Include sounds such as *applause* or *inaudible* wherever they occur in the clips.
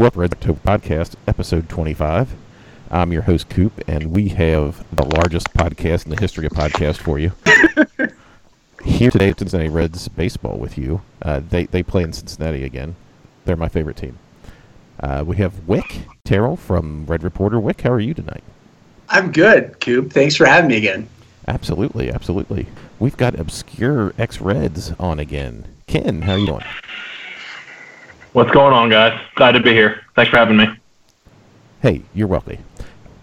Welcome to the Podcast, episode 25. I'm your host, Coop, and we have the largest podcast in the history of podcast for you. *laughs* Here today at Cincinnati Reds baseball with you. Uh, they, they play in Cincinnati again. They're my favorite team. Uh, we have Wick Terrell from Red Reporter. Wick, how are you tonight? I'm good, Coop. Thanks for having me again. Absolutely, absolutely. We've got obscure ex-Reds on again. Ken, how are you doing? What's going on, guys? Glad to be here. Thanks for having me. Hey, you're welcome.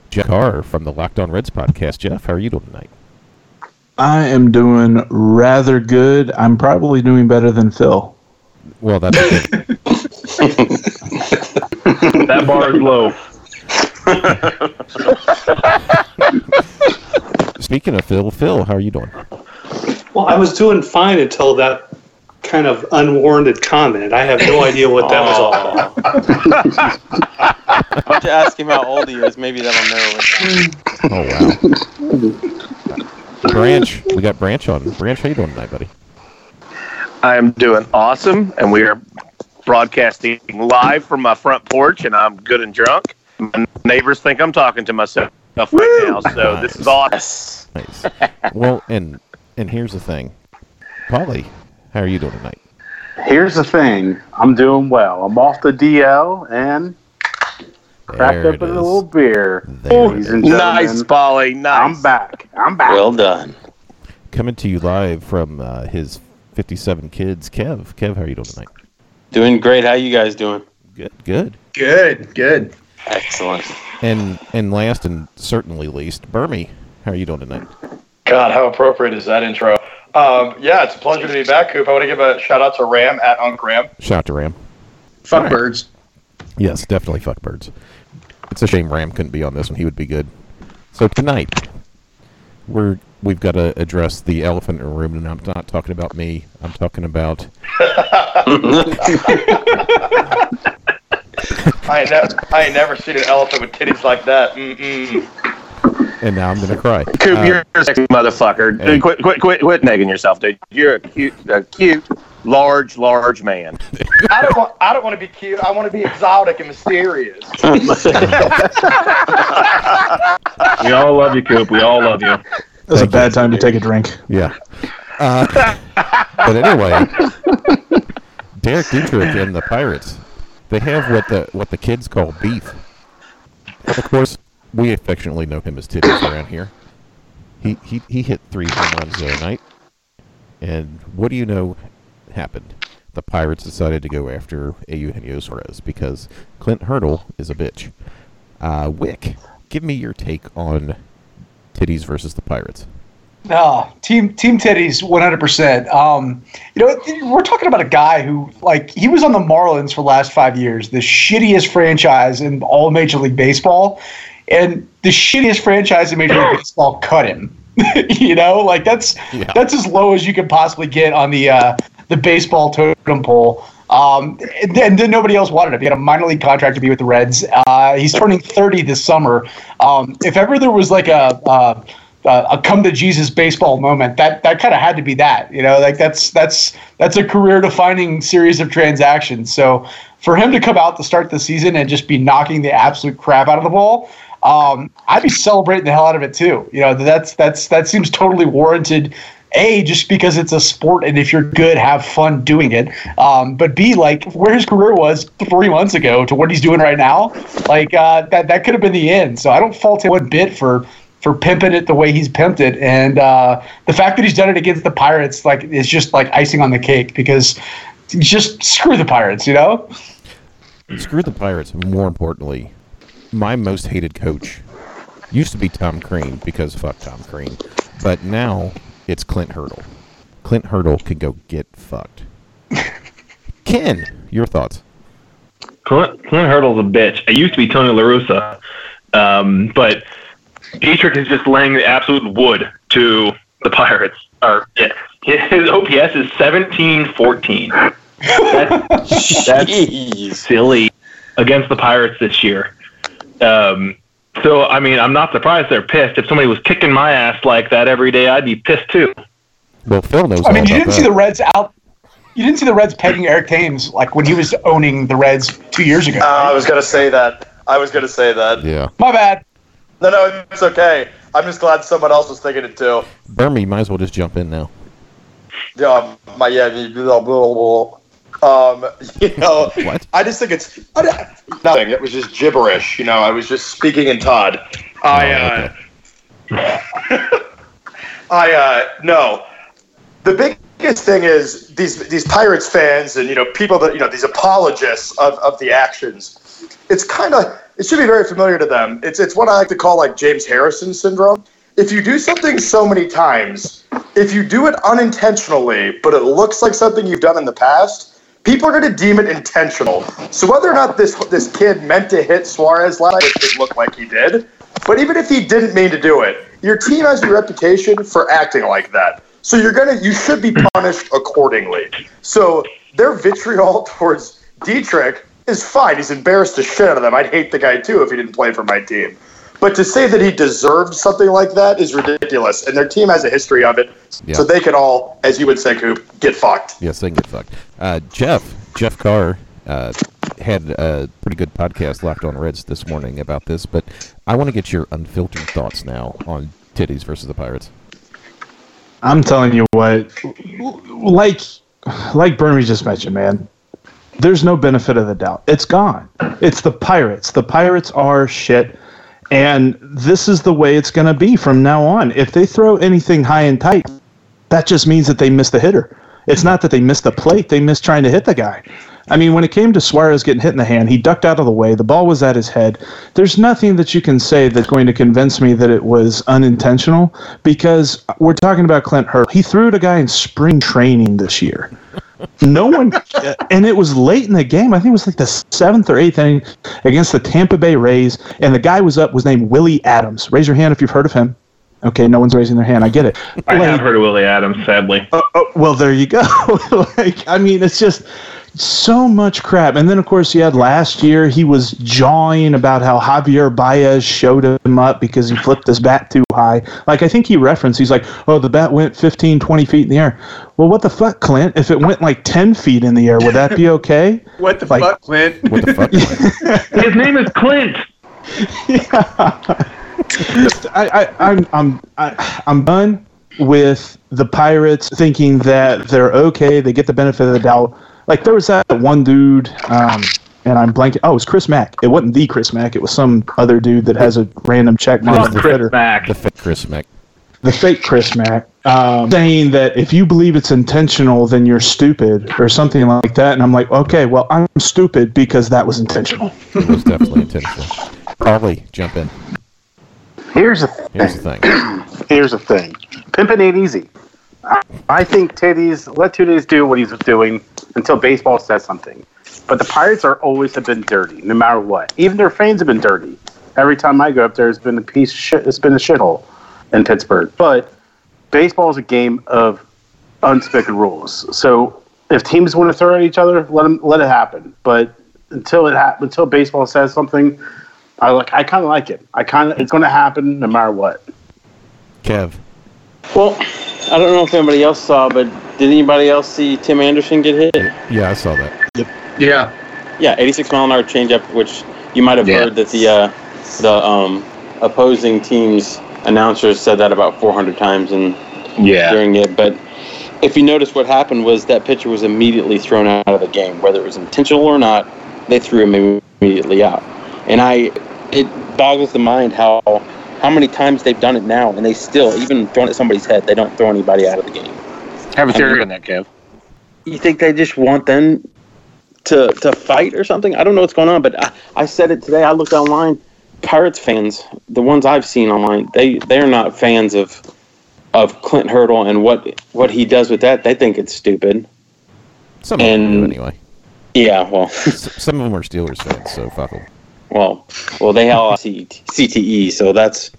Jeff Carr from the Locked On Reds podcast. Jeff, how are you doing tonight? I am doing rather good. I'm probably doing better than Phil. Well, that's good. *laughs* That bar is low. Speaking of Phil, Phil, how are you doing? Well, I was doing fine until that kind of unwarranted comment. I have no *laughs* idea what that was all about. Why *laughs* don't you ask him how old he is? Maybe that'll narrow it down. Oh wow. Branch, we got Branch on. Branch, how you doing tonight, buddy? I am doing awesome, and we are broadcasting live from my front porch, and I'm good and drunk. My neighbors think I'm talking to myself right now, so this is awesome. Nice. well, and and here's the thing, Paulie, how are you doing tonight? Here's the thing. I'm doing well. I'm off the DL and cracked There up it a is. little beer. Ladies and gentlemen, Nice, Paulie. Nice. I'm back. I'm back. Well done. Coming to you live from uh, his 57 kids. Kev, Kev, how are you doing tonight? Doing great. How you guys doing? Good, good. Good, good. Excellent. And and last and certainly least, Burmy, how are you doing tonight? God, how appropriate is that intro? Um, yeah, it's a pleasure to be back, Coop. I want to give a shout out to Ram at Unk Ram. Shout out to Ram. Fuck Alright. birds. Yes, definitely fuck birds. It's a shame Ram couldn't be on this one. He would be good. So tonight, we're we've got to address the elephant in the room, and I'm not talking about me. I'm talking about *laughs* I ain't, never, I ain't never seen an elephant with titties like that. Mm-mm. And now I'm gonna cry. Coop, Uh, you're a sexy motherfucker. hey. Dude, quit, quit, quit, quit nagging yourself, dude. You're a cute, a cute, large, large man. *laughs* I don't want. I don't want to be cute. I want to be exotic and mysterious. We all love you, Coop. We all love you. That's a Thank bad you. time to take a drink. Yeah. Uh, but anyway, Derek Dietrich and the Pirates, they have what the what the kids call beef. Of course, we affectionately know him as Titties around here. He he he hit three home runs the other night, and what do you know happened? The Pirates decided to go after A. Eugenio Suarez because Clint Hurdle is a bitch. Uh, Wick, give me your take on Titties versus the Pirates. No, team team titties, one hundred percent. Um, you know, we're talking about a guy who, like, he was on the Marlins for the last five years, the shittiest franchise in all Major League Baseball, and the shittiest franchise in Major League Baseball cut him. *laughs* you know, like that's Yeah. that's as low as you could possibly get on the uh, the baseball totem pole. Um, and then, then nobody else wanted him. He had a minor league contract to be with the Reds. Uh, he's turning 30 this summer. Um, if ever there was like a, a a come to Jesus baseball moment, that that kind of had to be that. You know, like that's that's that's a career defining series of transactions. So for him to come out to start the season and just be knocking the absolute crap out of the ball, um, I'd be celebrating the hell out of it too. You know, that's that's that seems totally warranted. A, just because it's a sport, and if you're good, have fun doing it. Um, but B, like where his career was three months ago to what he's doing right now, like uh, that that could have been the end. So I don't fault him one bit for for pimping it the way he's pimped it, and uh, the fact that he's done it against the Pirates, like, is just like icing on the cake because just screw the Pirates, you know. Screw the Pirates. More importantly, my most hated coach used to be Tom Crean because fuck Tom Crean, but now it's Clint Hurdle. Clint Hurdle can go get fucked. *laughs* Ken, your thoughts? Clint, Clint Hurdle's a bitch. It used to be Tony La Russa, um, but Dietrich is just laying the absolute wood to the Pirates. Or yeah, his OPS is seventeen fourteen. That's, *laughs* that's silly against the Pirates this year. Um, so I mean, I'm not surprised they're pissed. If somebody was kicking my ass like that every day, I'd be pissed too. Well, Phil knows I mean, all you didn't see the Reds out. You didn't see the Reds pegging Eric Thames like when he was owning the Reds two years ago. Uh, I was gonna say that. I was gonna say that. Yeah. My bad. No, no, it's okay. I'm just glad someone else was thinking it too. Burmy, might as well just jump in now. Yeah, my yeah, blah, blah, blah, blah. Um, *laughs* you know, What? I just think it's I nothing. It was just gibberish. You know, I was just speaking in Todd. I, uh, *laughs* I, uh, no. The biggest thing is these these Pirates fans and you know people that you know these apologists of, of the actions. It's kind of it should be very familiar to them. It's it's what I like to call like James Harrison syndrome. If you do something so many times, if you do it unintentionally, but it looks like something you've done in the past, people are going to deem it intentional. So whether or not this this kid meant to hit Suarez last night, it looked like he did. But even if he didn't mean to do it, your team has a reputation for acting like that. So you're gonna you should be punished accordingly. So their vitriol *laughs* towards Dietrich is fine. He's embarrassed the shit out of them. I'd hate the guy too if he didn't play for my team. But to say that he deserved something like that is ridiculous. And their team has a history of it. Yeah. So they can all, as you would say, Coop, get fucked. Yes, they can get fucked. Uh, Jeff, Jeff Carr, uh, had a pretty good podcast locked on Reds this morning about this, but I want to get your unfiltered thoughts now on Titties versus the Pirates. I'm telling you what, like like Bernie just mentioned, man. There's no benefit of the doubt. It's gone. It's the Pirates. The Pirates are shit. And this is the way it's going to be from now on. If they throw anything high and tight, that just means that they missed the hitter. It's not that they missed the plate, they missed trying to hit the guy. I mean, when it came to Suarez getting hit in the hand, he ducked out of the way. The ball was at his head. There's nothing that you can say that's going to convince me that it was unintentional because we're talking about Clint Hurdle. He threw at a guy in spring training this year. No one, *laughs* and it was late in the game. I think it was like the seventh or eighth inning against the Tampa Bay Rays, and the guy was up was named Willie Adams. Raise your hand if you've heard of him. Okay, no one's raising their hand. I get it. I Like- have heard of Willie Adams, sadly. uh, uh, well, there you go. *laughs* like, I mean, it's just so much crap. And then, of course, you had last year, he was jawing about how Javier Baez showed him up because he flipped his bat too high. Like, I think he referenced, he's like, oh, the bat went 15, 20 feet in the air. Well, what the fuck, Clint? If it went like 10 feet in the air, would that be *laughs* okay? What the Like- fuck, Clint? What the fuck? *laughs* His name is Clint. *laughs* I, I, I'm, I'm, I, I'm done with the Pirates thinking that they're okay. They get the benefit of the doubt. Like there was that one dude, um, and I'm blanking. Oh, it was Chris Mack. It wasn't the Chris Mack. It was some other dude that has a random check mark on the Twitter. Mac. the fake Chris Mack. The fake Chris Mack, um, saying that if you believe it's intentional, then you're stupid or something like that. And I'm like, okay, well, I'm stupid because that was intentional. It was definitely intentional. Carly, jump in. Here's the thing. Here's the thing. *clears throat* Here's the thing. Pimping ain't easy. I- think Titties let Titties do what he's doing until baseball says something. But the Pirates are always have been dirty, no matter what. Even their fans have been dirty. Every time I go up there, it's been a piece shit. It's been a shithole in Pittsburgh. But baseball is a game of unspoken rules. So if teams want to throw at each other, let them let it happen. But until it ha- until baseball says something, I like. I kind of like it. I kind of. It's going to happen no matter what. Kev. Well, I don't know if anybody else saw, but did anybody else see Tim Anderson get hit? Yeah, I saw that. Yeah. Yeah, 86 mile an hour changeup, which you might have Yeah. heard that the uh, the um, opposing team's announcers said that about 400 times and Yeah. during it. But if you notice, what happened was that pitcher was immediately thrown out of the game, whether it was intentional or not. They threw him immediately out, and I it boggles the mind how how many times they've done it now, and they still even thrown at somebody's head. They don't throw anybody out of the game. Have a theory on that, Kev. You think they just want them to to fight or something? I don't know what's going on, but I, I said it today. I looked online. Pirates fans, the ones I've seen online, they they're not fans of of Clint Hurdle and what what he does with that. They think it's stupid. Some of them do And- anyway. Yeah, well, Some of them are Steelers fans, so fuck 'em. Well, well, they all have CTE, so that's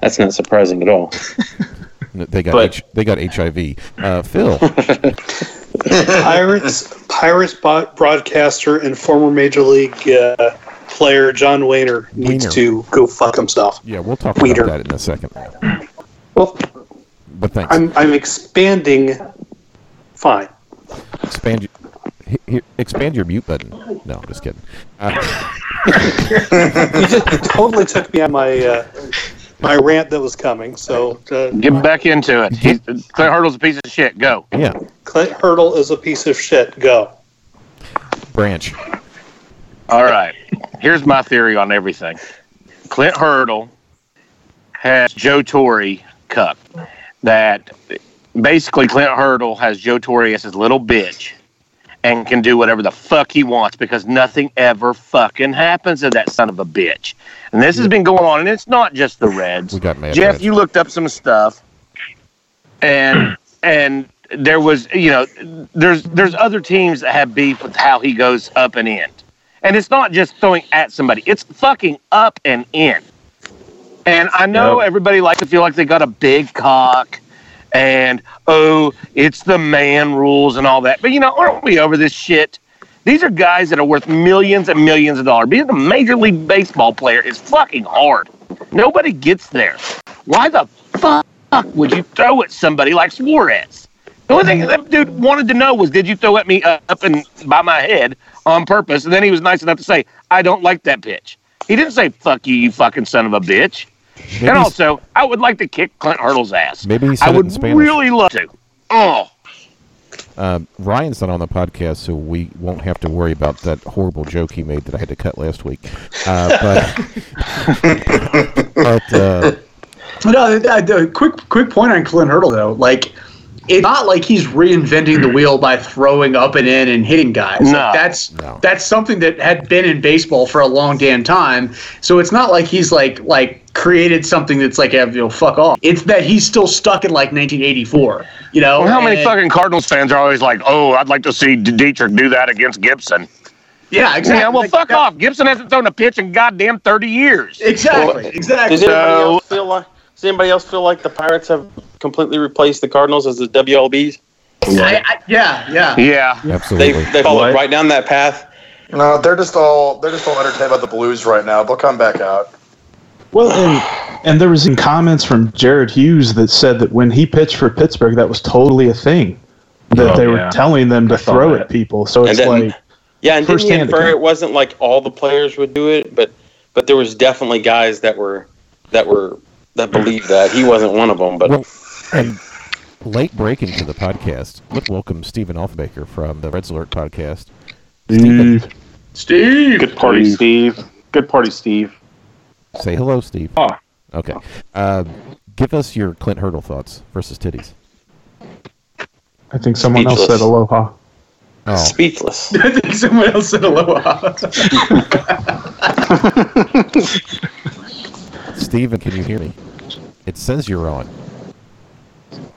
that's not surprising at all. They got But- H- they got HIV. Uh, Phil, *laughs* Pirates, Pirates broadcaster and former Major League uh, player John Wehner needs Wiener. to go fuck himself. yeah, we'll talk Weeder. about that in a second. Well, But thanks. I'm I'm expanding. Fine. expand your, he- he- expand your mute button. No, I'm just kidding. Uh, *laughs* You just totally took me on my uh, my rant that was coming. So uh, Get back into it. He's, Clint Hurdle's a piece of shit. Go. yeah, Clint Hurdle is a piece of shit. Go. branch. All right. Here's my theory on everything. Clint Hurdle has Joe Torre cup. That basically Clint Hurdle has Joe Torre as his little bitch and can do whatever the fuck he wants because nothing ever fucking happens to that son of a bitch. And this has been going on, and it's not just the Reds. We got mad. Jeff, Reds. you looked up some stuff, and *clears throat* and there was you know there's there's other teams that have beef with how he goes up and in, and it's not just throwing at somebody; it's fucking up and in. And I know everybody likes to feel like they got a big cock, and oh, it's the man rules and all that. But you know, aren't we over this shit? These are guys that are worth millions and millions of dollars. Being a major league baseball player is fucking hard. Nobody gets there. Why the fuck would you throw at somebody like Suarez? The only thing that dude wanted to know was, did you throw at me up and by my head on purpose? And then he was nice enough to say, I don't like that pitch. He didn't say, fuck you, you fucking son of a bitch. Maybe and also, I would like to kick Clint Hurdle's ass. Maybe he said I it would in Spanish. really love to. Oh, Uh, Ryan's not on the podcast, so we won't have to worry about that horrible joke he made that I had to cut last week. Uh, but *laughs* but uh, No, the, the quick quick point on Clint Hurdle though, like it's not like he's reinventing the wheel by throwing up and in and hitting guys. Like, No. that's No. that's something that had been in baseball for a long damn time. So it's not like he's like like created something that's like you know fuck off. It's that he's still stuck in like 1984. You know well, how many And- fucking Cardinals fans are always like, oh, I'd like to see Dietrich do that against Gibson? Yeah, exactly. Yeah, well, Like, fuck that- off. Gibson hasn't thrown a pitch in goddamn 30 years. Exactly, exactly. Does anybody So- else feel like? Does anybody else feel like the Pirates have completely replaced the Cardinals as the WLBs? I, I, yeah, yeah. Yeah. They absolutely. they followed right down that path. No, they're just all they're just all entertained by the Blues right now. They'll come back out. Well, and, and there was some comments from Jared Hughes that said that when he pitched for Pittsburgh, that was totally a thing. That Oh, they were yeah. telling them to I throw at people. So it's then- like, Yeah, and didn't you infer account. it wasn't like all the players would do it, but but there was definitely guys that were that were that believed that he wasn't one of them. But Well, and late breaking to the podcast, let's welcome Stephen Offbaker from the Reds Alert podcast. Stephen, Steve, Steve. Good party, Steve. Good party, Steve. Say hello, Steve. Oh. Okay. Uh, give us your Clint Hurdle thoughts versus titties. I think someone else said aloha. Oh, speechless. *laughs* I think someone else said aloha. Stephen, can you hear me? It says you're on.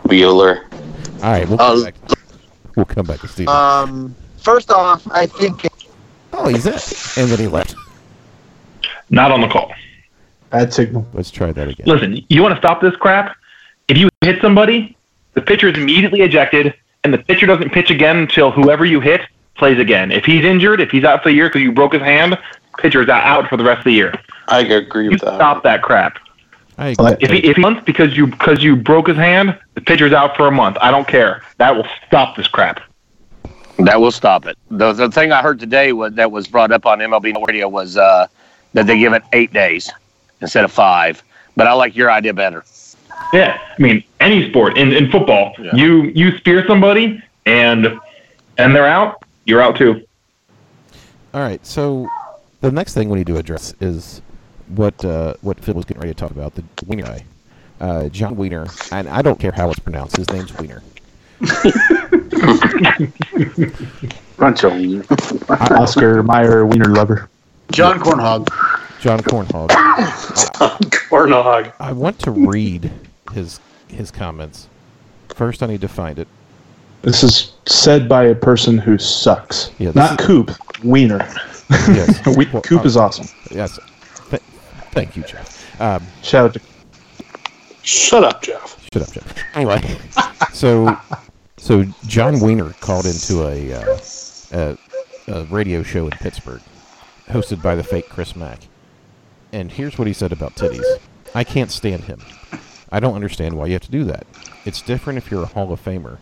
Wheeler. All right, we'll come Uh, back. We'll come back to Stephen. Um, first off, I think oh, he's in. And then he left. Not on the call. Bad signal. Let's try that again. Listen, you want to stop this crap? If you hit somebody, the pitcher is immediately ejected, and the pitcher doesn't pitch again until whoever you hit plays again. If he's injured, if he's out for the year because you broke his hand, pitcher is out- out for the rest of the year. I agree You with that. stop that crap. I But- If he if he month because you because you broke his hand, the pitcher's out for a month. I don't care. That will stop this crap. That will stop it. The, the thing I heard today was, that was brought up on MLB Radio was uh, that they give it eight days instead of five. But I like your idea better. Yeah, I mean any sport in, in football, Yeah. you you spear somebody and and they're out, you're out too. All right, so the next thing we need to address is what uh, what Phil was getting ready to talk about the Wiener guy, uh, John Wiener, and I don't care how it's pronounced. His name's Wiener. *laughs* Bunch of. *laughs* Oscar Mayer Wiener lover. John Cornhog. John Cornhog. John Cornhog. I want to read his his comments. First, I need to find it. This is said by a person who sucks. Yeah, Not is- Coop, Wiener. Yes. *laughs* we, Well, Coop uh, is awesome. Yes. Th- thank you, Jeff. Um, Shout out to Shut up, Jeff. Shut up, Jeff. Anyway, so so John Wiener called into a, uh, a a radio show in Pittsburgh, hosted by the fake Chris Mack, and here's what he said about titties. I can't stand him. I don't understand why you have to do that. It's different if you're a Hall of Famer,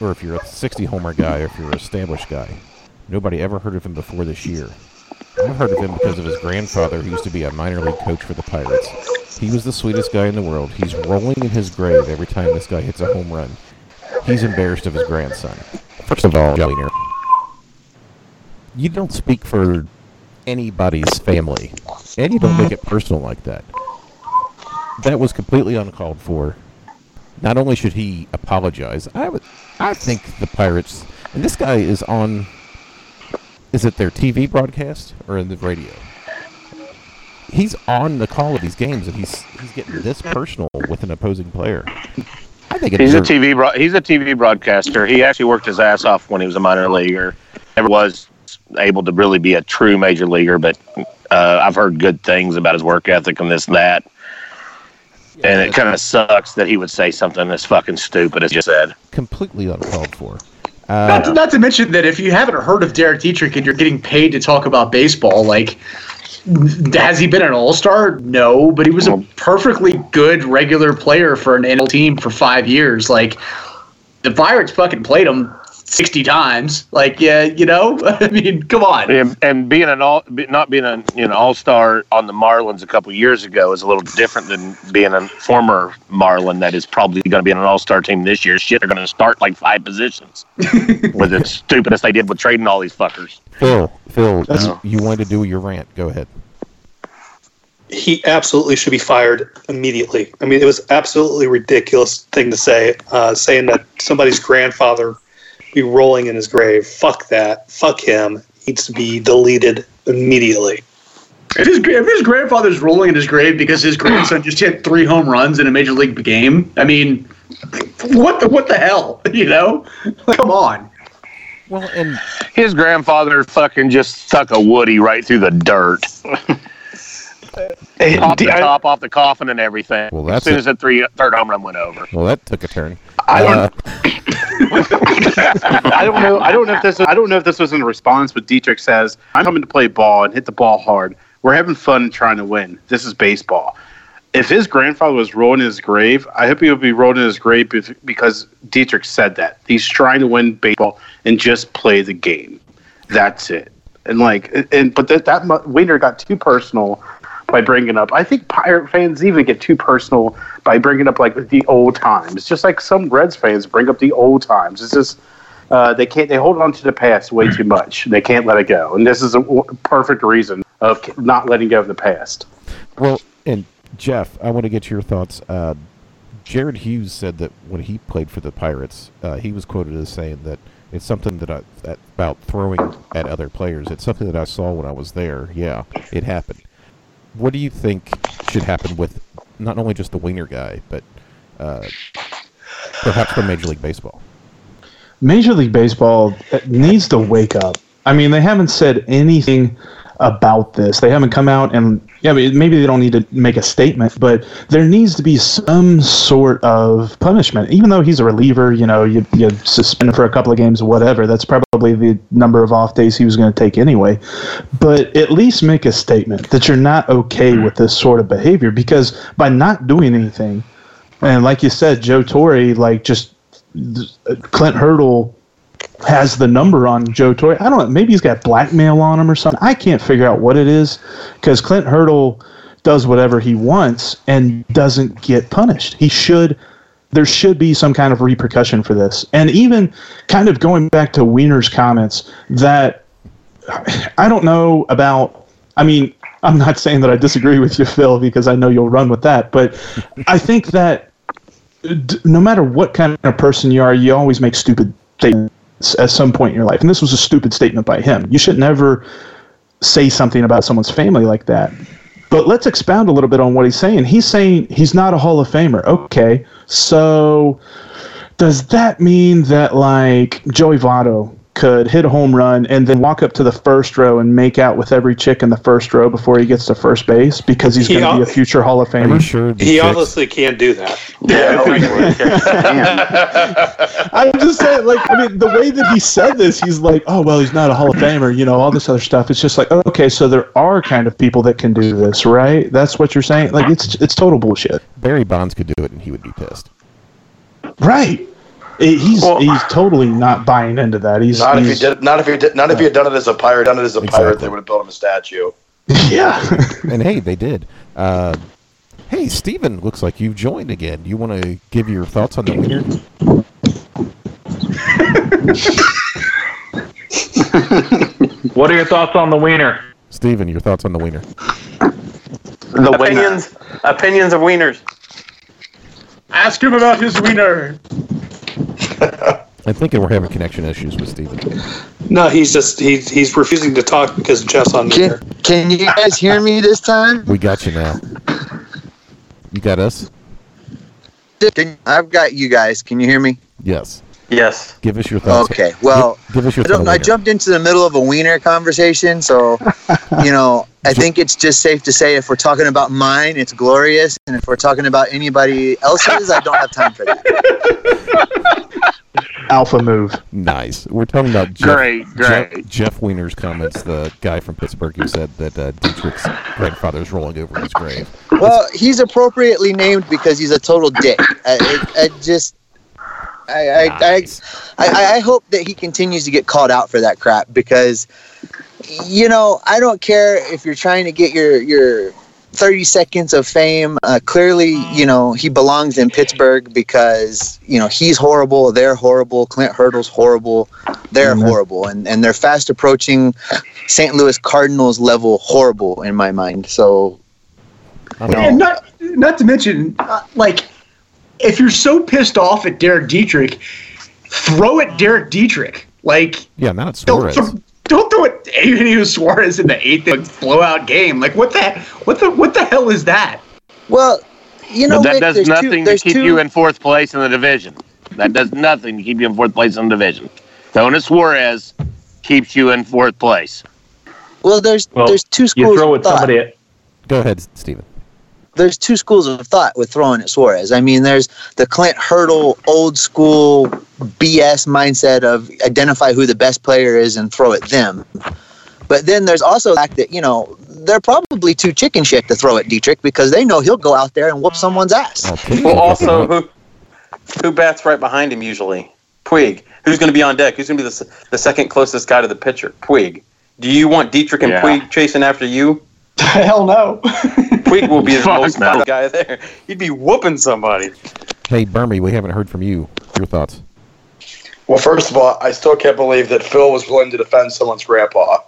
or if you're a 60 homer guy, or if you're an established guy. Nobody ever heard of him before this year. I've heard of him because of his grandfather, who used to be a minor league coach for the Pirates. He was the sweetest guy in the world. He's rolling in his grave every time this guy hits a home run. He's embarrassed of his grandson. First of all, Wiener, you don't speak for anybody's family, and you don't make it personal like that. That was completely uncalled for. Not only should he apologize, I would, I think the Pirates, and this guy is on. Is it their TV broadcast or in the radio? He's on the call of these games, and he's he's getting this personal with an opposing player. I think it He's a TV bro- he's a TV broadcaster. He actually worked his ass off when he was a minor leaguer. Never was able to really be a true major leaguer, but uh, I've heard good things about his work ethic and this and that. And it kind of sucks that he would say something as fucking stupid as you said. completely uncalled for. Not, to, Uh, not to mention that if you haven't heard of Derek Dietrich and you're getting paid to talk about baseball, like, has he been an all star? No, but he was a perfectly good regular player for an NL team for five years. Like, the Pirates fucking played him 60 times. Like, yeah, you know? *laughs* I mean, come on. And, and being an all, not being an you know all star on the Marlins a couple years ago is a little different than being a former Marlin that is probably going to be on an all star team this year. Shit, they're going to start like five positions *laughs* with the stupidest they did with trading all these fuckers. Phil, Phil, you, you wanted to do your rant. Go ahead. He absolutely should be fired immediately. I mean, it was absolutely ridiculous thing to say, uh, saying that somebody's grandfather be rolling in his grave. Fuck that. Fuck him. Needs to be deleted immediately. If his, if his grandfather's rolling in his grave because his grandson just hit three home runs in a major league game, I mean, what the what the hell, *laughs* you know? Come on. Well, and his grandfather fucking just stuck a Woody right through the dirt. Popped the top off the coffin and everything. Well, that's as soon it. as the three third home run went over. Well, that took a turn. I don't- Uh, *laughs* I don't know. I don't know if this. I don't know if this was in response, but Dietrich says, "I'm coming to play ball and hit the ball hard. We're having fun trying to win. This is baseball." If his grandfather was rolling in his grave, I hope he would be rolling in his grave because Dietrich said that he's trying to win baseball and just play the game. That's it. And like, and but that that Wiener got too personal by bringing up. I think Pirate fans even get too personal by bringing up like the old times. Just like some Reds fans bring up the old times. It's just uh, they can't. They hold on to the past way too much. They can't let it go. And this is a perfect reason of not letting go of the past. well, and Jeff, I want to get your thoughts. Uh, Jared Hughes said that when he played for the Pirates, uh, he was quoted as saying that it's something that I that, about throwing at other players. It's something that I saw when I was there. Yeah, it happened. What do you think should happen with not only just the Wiener guy, but uh, perhaps from Major League Baseball? Major League Baseball needs to wake up. I mean, they haven't said anything about this. They haven't come out and yeah, maybe they don't need to make a statement, but there needs to be some sort of punishment. Even though he's a reliever, you know, you you suspend him for a couple of games, whatever. That's probably the number of off days he was going to take anyway. But at least make a statement that you're not okay with this sort of behavior because by not doing anything, and like you said, Joe Torre, like just Clint Hurdle has the number on Joe Torre. I don't know. Maybe he's got blackmail on him or something. I can't figure out what it is because Clint Hurdle does whatever he wants and doesn't get punished. He should. There should be some kind of repercussion for this. And even kind of going back to Wiener's comments that *sighs* I don't know about. I mean, I'm not saying that I disagree with you, Phil, because I know you'll run with that. But *laughs* I think that d- no matter what kind of person you are, you always make stupid statements at some point in your life. And this was a stupid statement by him. You should never say something about someone's family like that. But let's expound a little bit on what he's saying. He's saying he's not a Hall of Famer. Okay, so does that mean that like Joey Votto could hit a home run and then walk up to the first row and make out with every chick in the first row before he gets to first base because he's He going to be a future Hall of Famer? sure He obviously can't do that. *laughs* *laughs* I'm just saying, like, I mean, the way that he said this, he's like, oh, well, he's not a Hall of Famer, you know, all this other stuff. It's just like, okay, so there are kind of people that can do this, right? That's what you're saying? Like, it's it's total bullshit. Barry Bonds could do it, and he would be pissed. Right. He's he's totally not buying into that. He's, Not if he did. Not if he did. Not if he had done it as a pirate. Done it as a pirate, they would have built him a statue. *laughs* yeah. *laughs* and hey, they did. Uh, hey, Steven, looks like you've joined again. You want to give your thoughts on the winner? What are your thoughts on the wiener? Steven, your thoughts on the wiener. The opinions, opinions of wieners. Ask him about his wiener. *laughs* I'm thinking we're having connection issues with Steven. No, he's just he's he's refusing to talk because Jeff's on Can, can you guys hear me this time? We got you now. You got us? I've got you guys. Can you hear me? Yes. Yes. Give us your thoughts. Okay. Well, give, give us your I thoughts. don't. I jumped into the middle of a wiener conversation, so *laughs* you know, I think it's just safe to say if we're talking about mine, it's glorious, and if we're talking about anybody else's, I don't have time for that. *laughs* alpha move. Nice. We're talking about Jeff, Great, great. Jeff Wiener's comments, the guy from Pittsburgh who said that uh, Dietrich's grandfather is rolling over his grave. Well, he's appropriately named because he's a total dick. I, it, I just, I, I, I, I, I hope that he continues to get called out for that crap because, you know, I don't care if you're trying to get your your 30 seconds of fame. Uh, clearly, you know, he belongs in Pittsburgh because you know he's horrible, they're horrible, Clint Hurdle's horrible, they're Mhm. horrible, and and they're fast approaching St. Louis Cardinals level horrible in my mind. So. And not not to mention, uh, like, if you're so pissed off at Derek Dietrich, throw at Derek Dietrich. Like, Yeah, not at don't, Suarez. th- don't throw at Eugenio Suarez in the eighth like, blowout game. Like, what the what the what the hell is that? Well, you know, but that Vic, does nothing two, to keep two, you in fourth place in the division. That does nothing to keep you in fourth place in the division. Tony Suarez keeps you in fourth place. Well, there's Well, there's two You schools throw of at thought. somebody. At, Go ahead, Steven. There's two schools of thought with throwing at Suarez. I mean, there's the Clint Hurdle old school BS mindset of identify who the best player is and throw at them. But then there's also the fact that you know they're probably too chicken shit to throw at Dietrich because they know he'll go out there and whoop someone's ass. Well, also, who who bats right behind him usually? Puig. Who's going to be on deck? Who's going to be the, the second closest guy to the pitcher? Puig. Do you want Dietrich and Yeah. Puig chasing after you? *laughs* Hell no. *laughs* Puig will be the Fuck most no. guy there. He'd be whooping somebody. Hey, Burmy, we haven't heard from you. Your thoughts? Well, first of all, I still can't believe that Phil was willing to defend someone's grandpa.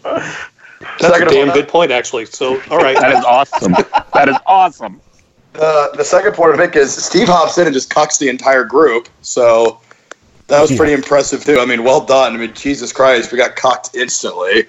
That's Second a damn all- good point, actually. So, all right. That is awesome. That is awesome. Uh, the second point of it is Steve hops in and just cucks the entire group. So that was pretty impressive too. I mean, well done. I mean, Jesus Christ, we got cocked instantly.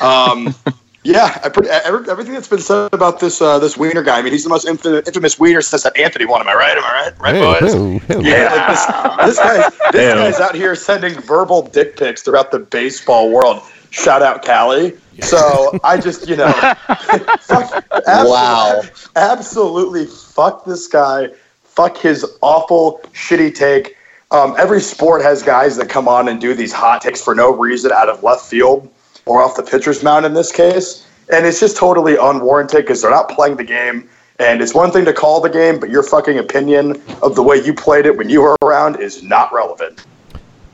Um, *laughs* yeah, I pretty, every, everything that's been said about this uh, this Wiener guy. I mean, he's the most infamous, infamous Wiener since that Anthony one. Am I right? Am I right? Right, Hey, boys? hey, hey. Yeah, like this, this guy's this Yeah. guy's out here sending verbal dick pics throughout the baseball world. Shout out Cali. So I just, you know, *laughs* fuck, absolutely, Wow. absolutely fuck this guy. Fuck his awful, shitty take. Um, every sport has guys that come on and do these hot takes for no reason out of left field or off the pitcher's mound in this case. And it's just totally unwarranted because they're not playing the game. And it's one thing to call the game, but your fucking opinion of the way you played it when you were around is not relevant.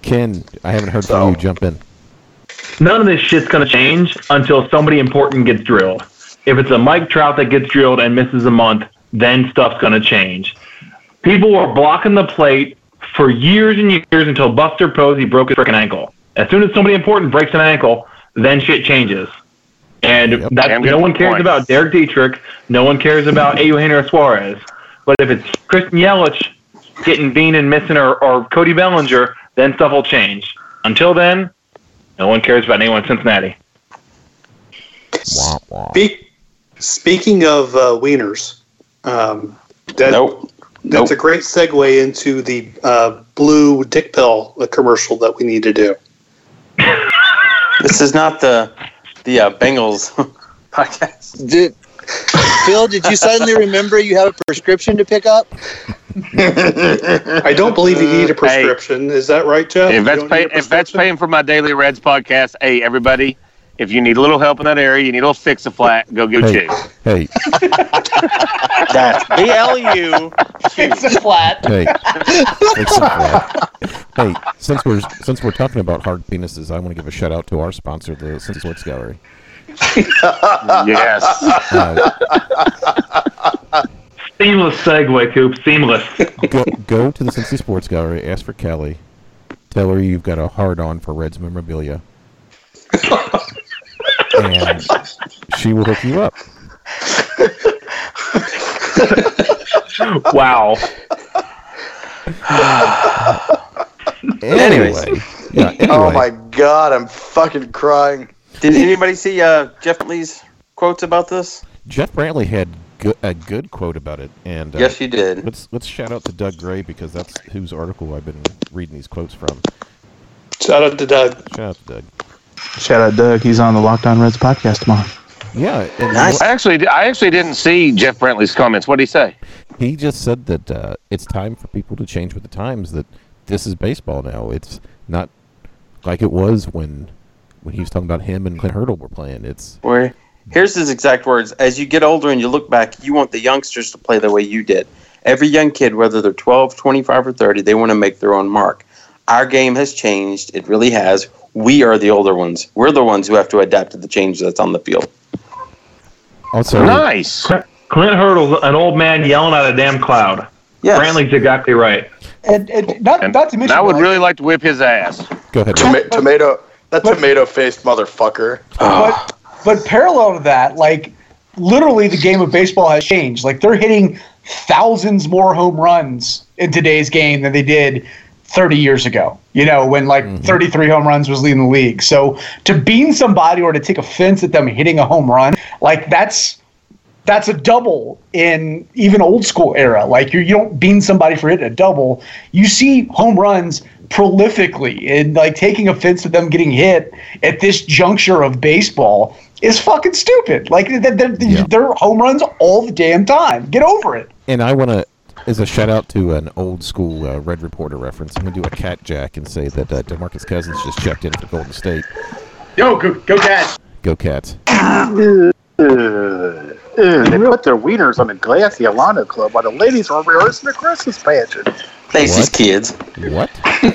Ken, I haven't heard So- from you. Jump in. none of this shit's going to change until somebody important gets drilled. If it's a Mike Trout that gets drilled and misses a month, then stuff's going to change. People were blocking the plate for years and years until Buster Posey broke his freaking ankle. As soon as somebody important breaks an ankle, then shit changes. And Yep. that no one cares point. about Derek Dietrich. No one cares about Eugenio Suarez. But if it's Christian Yelich getting bean and missing or, or Cody Bellinger, then stuff will change. Until then, no one cares about anyone in Cincinnati. Wah, wah. Speak, Speaking of uh, wieners, um, that, Nope. That's Nope. a great segue into the uh, blue dick pill uh, commercial that we need to do. *laughs* This is not the the uh, Bengals *laughs* podcast. Did, Phil, did you suddenly remember you have a prescription to pick up? I don't believe you need a prescription. Is that right, Jeff? If that's pay, if that's paying for my daily Reds podcast, hey everybody, if you need a little help in that area, you need a little fix a flat, go get Hey, Chase. hey, *laughs* That's B L U. It's a flat. hey, It's a flat. hey! Since we're since we're talking about hard penises, I want to give a shout out to our sponsor, the Cincy Sports Gallery. *laughs* yes. Uh, Seamless segue, Coop. Seamless. go, go to the Cincy Sports Gallery, ask for Kelly, tell her you've got a hard on for Reds memorabilia, *laughs* and she will hook you up. wow. Anyway, yeah. Anyway, Oh my god, I'm fucking crying. Did anybody see uh, Jeff Lee's quotes about this? Jeff Brantley had go- a good quote about it, and uh, Yes, he did. Let's let's shout out to Doug Gray because that's whose article I've been reading these quotes from. Shout out to Doug. Shout out to Doug. Shout out Doug. He's on the Locked On Reds podcast tomorrow. Yeah, and I actually, I actually didn't see Jeff Brantley's comments. What did he say? He just said that uh, it's time for people to change with the times. That this is baseball now. It's not like it was when when he was talking about him and Clint Hurdle were playing. It's Where here's his exact words: As you get older and you look back, you want the youngsters to play the way you did. Every young kid, whether they're 12, 25, or 30, they want to make their own mark. Our game has changed. It really has. We are the older ones. We're the ones who have to adapt to the change that's on the field. also Nice. Clint Hurdle's an old man yelling at a damn cloud. Yes. Brantley's exactly right. And, and not, And, not to mention, I would like, really like to whip his ass. go ahead. Toma- tomato, that tomato faced motherfucker. but but parallel to that, like literally the game of baseball has changed. Like they're hitting thousands more home runs in today's game than they did 30 years ago. You know, when like mm-hmm. 33 home runs was leading the league. So to bean somebody or to take offense at them hitting a home run, like that's that's a double in even old school era. Like you, you don't bean somebody for hitting a double. You see home runs prolifically, and like taking offense at them getting hit at this juncture of baseball is fucking stupid. Like they're, they're, Yeah. they're home runs all the damn time. Get over it. And I want to, as a shout out to an old school uh, Red Reporter reference, I'm going to do a cat jack and say that uh, Demarcus Cousins just checked in for Golden State. Yo, go, go Cats. Go Cats. Ugh, ugh. They put their wieners on the glassy Alano Club while the ladies were rehearsing the Christmas pageant. Lacey's What? kids. What?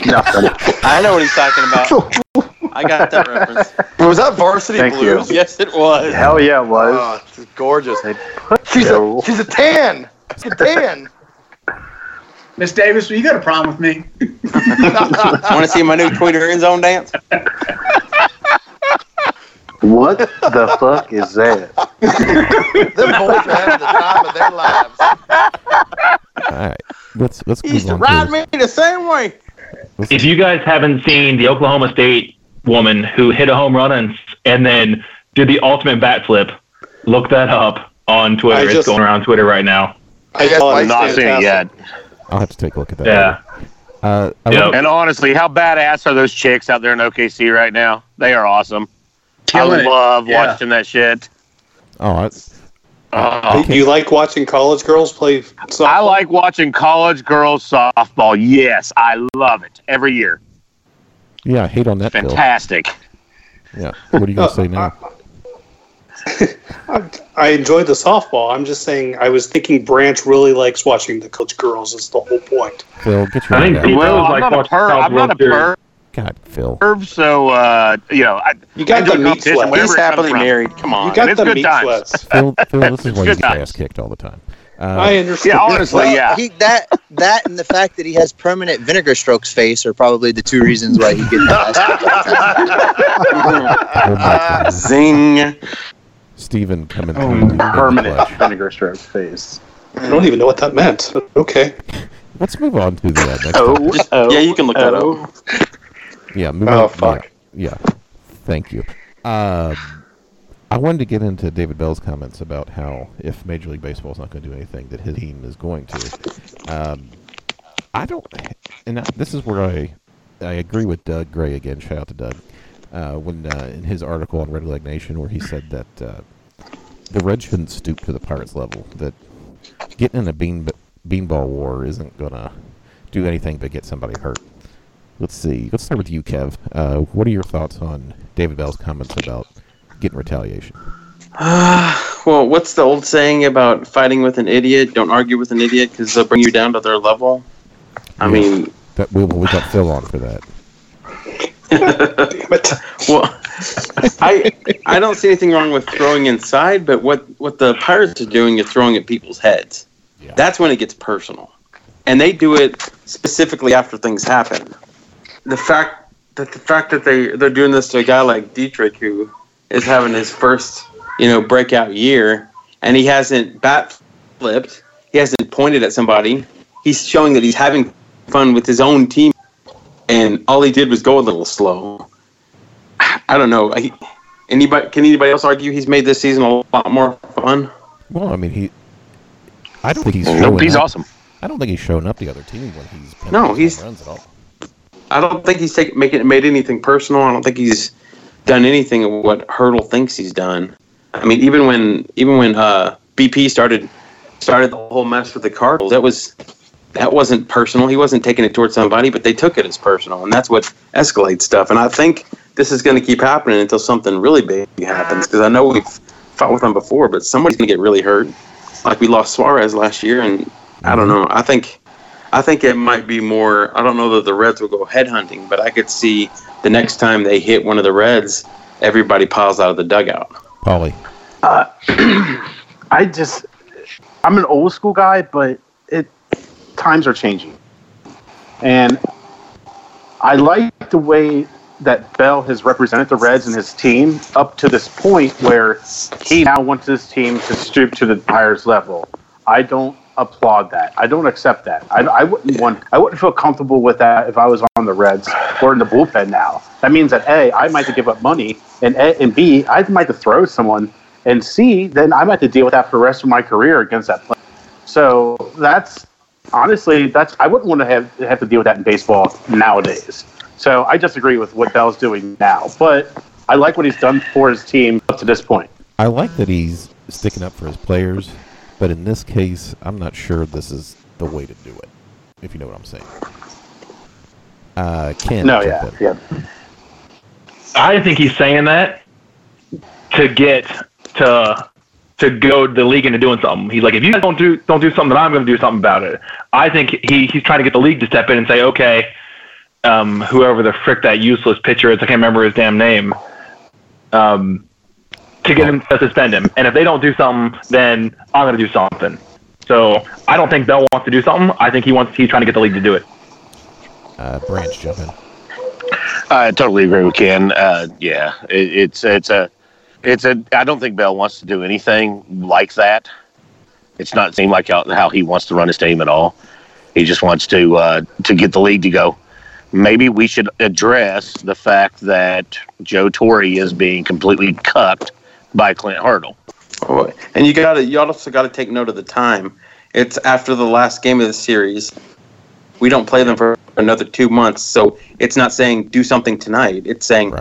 Nothing. *laughs* I know what he's talking about. I got that reference. Was that Varsity Thank Blues? Yes, it was. Hell yeah, it was. Oh, gorgeous. She's a she's a tan. She's a tan. Miss Davis, will you got a problem with me? *laughs* Want to see my new Twitter end zone dance? What the fuck is that? Them boys are having the time of their lives. All right. Let's let's He used move to on ride to. me the same way. If you guys haven't seen the Oklahoma State woman who hit a home run and, and then did the ultimate bat flip, look that up on Twitter. I it's just- going around Twitter right now. I guess thought Mike's Not seen it fantastic. yet. I'll have to take a look at that. Yeah. Uh, Yep. And honestly, how badass are those chicks out there in OKC right now? They are awesome. Killing I love Yeah. watching that shit. oh, I, Oh, You like watching college girls play softball? I like watching college girls softball. Yes, I love it every year. yeah, I hate on that. Phil. Fantastic. Yeah. What are you gonna say now? *laughs* *laughs* I enjoyed the softball. I'm just saying I was thinking Branch really likes watching the coach girls is the whole point. Phil, get your I think hand out. Pete Well, Rose I'm not a watching perv. I'm not a World perv. God, Phil. perv, so uh, you know, I, You got I the meat competition, sweat. He's happily married. Come on. You got the good meat times. sweats. *laughs* Phil, Phil, this is It's why you get times. ass kicked all the time. I Uh, understand. Yeah, honestly, Well, yeah. he, that that and the fact that he has permanent vinegar strokes face are probably the two reasons why he gets that. my God. Zing. Stephen coming Oh, through. in the Permanent clutch. vinegar stroke face. I don't even know what that meant. Okay. Let's move on to the uh, next. *laughs* Oh. Just- oh, yeah, you can look that oh. up. Yeah, move Oh, on. fuck. Yeah, yeah. thank you. Um, I wanted to get into David Bell's comments about how if Major League Baseball is not going to do anything, that his team is going to. Um, I don't, and I, this is where I I agree with Doug Gray again. Shout out to Doug. Uh, when uh, in his article on Red Leg Nation, where he said that uh, the Reds shouldn't stoop to the Pirates level. That getting in a bean beanball war isn't gonna do anything but get somebody hurt. Let's see. Let's start with you, Kev. Uh, what are your thoughts on David Bell's comments about getting retaliation? *sighs* well, what's the old saying about fighting with an idiot? Don't argue with an idiot because they'll bring you down to their level. I Yeah. mean, That we we got Phil on for that. *laughs* well, I I don't see anything wrong with throwing inside, but what what the pirates are doing is throwing at people's heads. That's when it gets personal, and they do it specifically after things happen. The fact that the fact that they they're doing this to a guy like Dietrich, who is having his first you know breakout year, and he hasn't bat flipped, he hasn't pointed at somebody. He's showing that he's having fun with his own team, and all he did was go a little slow. I don't know. I, anybody can anybody else argue he's made this season a lot more fun? Well, I mean, he. I don't think he's. Nope, showing he's up- awesome. I don't think he's showing up the other team when he's No, he's- runs at all. I don't think he's taken making made anything personal. I don't think he's done anything of what Hurdle thinks he's done. I mean, even when even when uh, BP started started the whole mess with the Cardinals, that was that wasn't personal. He wasn't taking it towards somebody, but they took it as personal, and that's what escalates stuff. And I think this is going to keep happening until something really big happens. Because I know we've fought with them before, but somebody's going to get really hurt. Like we lost Suarez last year, and I don't know. I think I think it might be more. I don't know that the Reds will go headhunting, but I could see the next time they hit one of the Reds, everybody piles out of the dugout. Paulie. Uh, *clears throat* I just, I'm an old school guy, but it times are changing, and I like the way that Bell has represented the Reds and his team up to this point where he now wants his team to stoop to the Pirates level. I don't applaud that. I don't accept that. I, I wouldn't want. I wouldn't feel comfortable with that if I was on the Reds or in the bullpen now. That means that a I might have to give up money, and a, and b I might have to throw someone, and c then I might have to deal with that for the rest of my career against that player. So that's honestly that's I wouldn't want to have have to deal with that in baseball nowadays. So I disagree with what Bell's doing now, but I like what he's done for his team up to this point. I like that he's sticking up for his players, but in this case, I'm not sure this is the way to do it. If you know what I'm saying. Uh, Ken. No, yeah, in. yeah. I think he's saying that to get to to go to the league into doing something. He's like, if you guys don't do don't do something, then I'm going to do something about it. I think he he's trying to get the league to step in and say, okay, um, whoever the frick that useless pitcher is, I can't remember his damn name, um, to get him to suspend him. And if they don't do something, then I'm going to do something. So I don't think Bell wants to do something. I think he wants he's trying to get the league to do it. Uh, Branch, jump in. I totally agree with Ken. Uh, yeah, it, it's it's a it's a. I don't think Bell wants to do anything like that. It's not seem like how, how he wants to run his team at all. He just wants to uh, to get the league to go. Maybe we should address the fact that Joe Torre is being completely cucked by Clint Hurdle. Oh, And you got to you also got to take note of the time. It's after the last game of the series. We don't play them for another two months, so it's not saying do something tonight. It's saying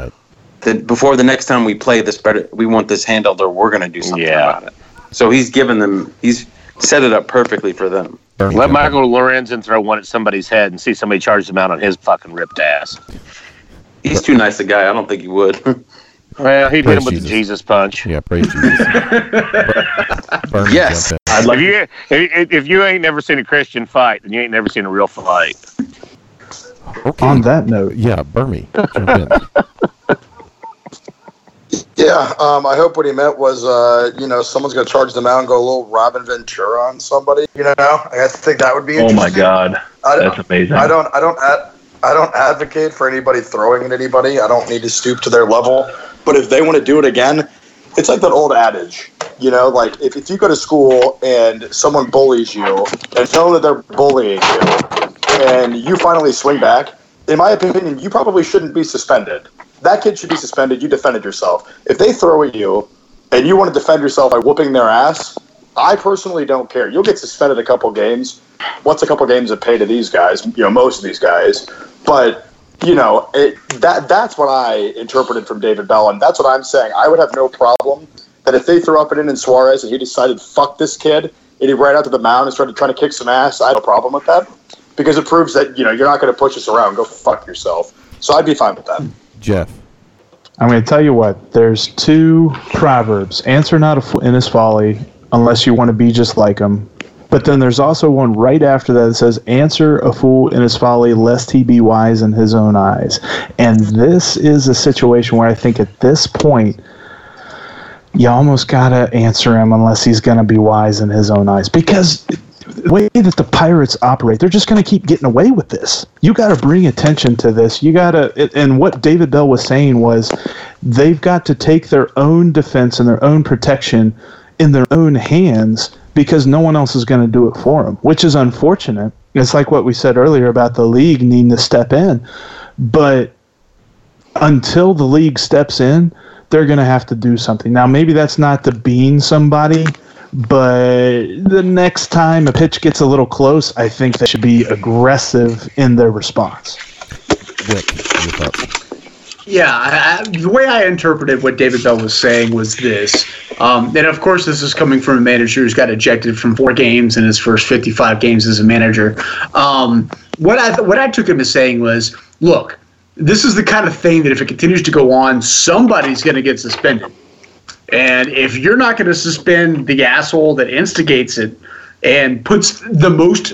that before the next time we play this, better we want this handled, or we're going to do something about it. So he's given them. He's set it up perfectly for them. Let Michael Lorenzen throw one at somebody's head and see somebody charge him out on his fucking ripped ass. He's too nice a guy. I don't think he would. *laughs* Well, he'd hit Praise him with Jesus. the Jesus punch. Yeah, praise Jesus. *laughs* Yes. I'd like if, you, if, if you ain't never seen a Christian fight, then you ain't never seen a real fight. Okay. On that note, Yeah, Burmy, jump in. *laughs* Yeah, um, I hope what he meant was, uh, you know, someone's going to charge them out and go a little Robin Ventura on somebody. You know, I think that would be. Oh my. God, I that's amazing. I don't. I don't. Ad, I don't advocate for anybody throwing at anybody. I don't need to stoop to their level. But if they want to do it again, it's like that old adage. You know, like if, if you go to school and someone bullies you and know that they're bullying you, and you finally swing back, in my opinion, you probably shouldn't be suspended. That kid should be suspended. You defended yourself. If they throw at you and you want to defend yourself by whooping their ass, I personally don't care. You'll get suspended a couple games. What's a couple games of pay to these guys? You know, most of these guys. But you know, it, that that's what I interpreted from David Bell, and that's what I'm saying. I would have no problem that if they threw up an in in Suarez and he decided fuck this kid, and he ran out to the mound and started trying to kick some ass, I have no problem with that because it proves that you know you're not going to push us around. Go fuck yourself. So I'd be fine with that. Jeff. I'm going to tell you what. There's two proverbs: "Answer not a fool in his folly, unless you want to be just like him." But then there's also one right after that that says, "Answer a fool in his folly, lest he be wise in his own eyes." And this is a situation where I think at this point, you almost gotta answer him unless he's gonna be wise in his own eyes, because the way that the pirates operate, they're just going to keep getting away with this. You got to bring attention to this. You got to, and what David Bell was saying was, they've got to take their own defense and their own protection in their own hands because no one else is going to do it for them, which is unfortunate. It's like what we said earlier about the league needing to step in, but until the league steps in, they're going to have to do something. Now, maybe that's not to bean somebody but the next time a pitch gets a little close, I think they should be aggressive in their response. Yeah, I, I, the way I interpreted what David Bell was saying was this, um, and of course this is coming from a manager who's got ejected from four games in his first 55 games as a manager. Um, what I what I took him as saying was, look, this is the kind of thing that if it continues to go on, somebody's going to get suspended. And if you're not going to suspend the asshole that instigates it and puts the most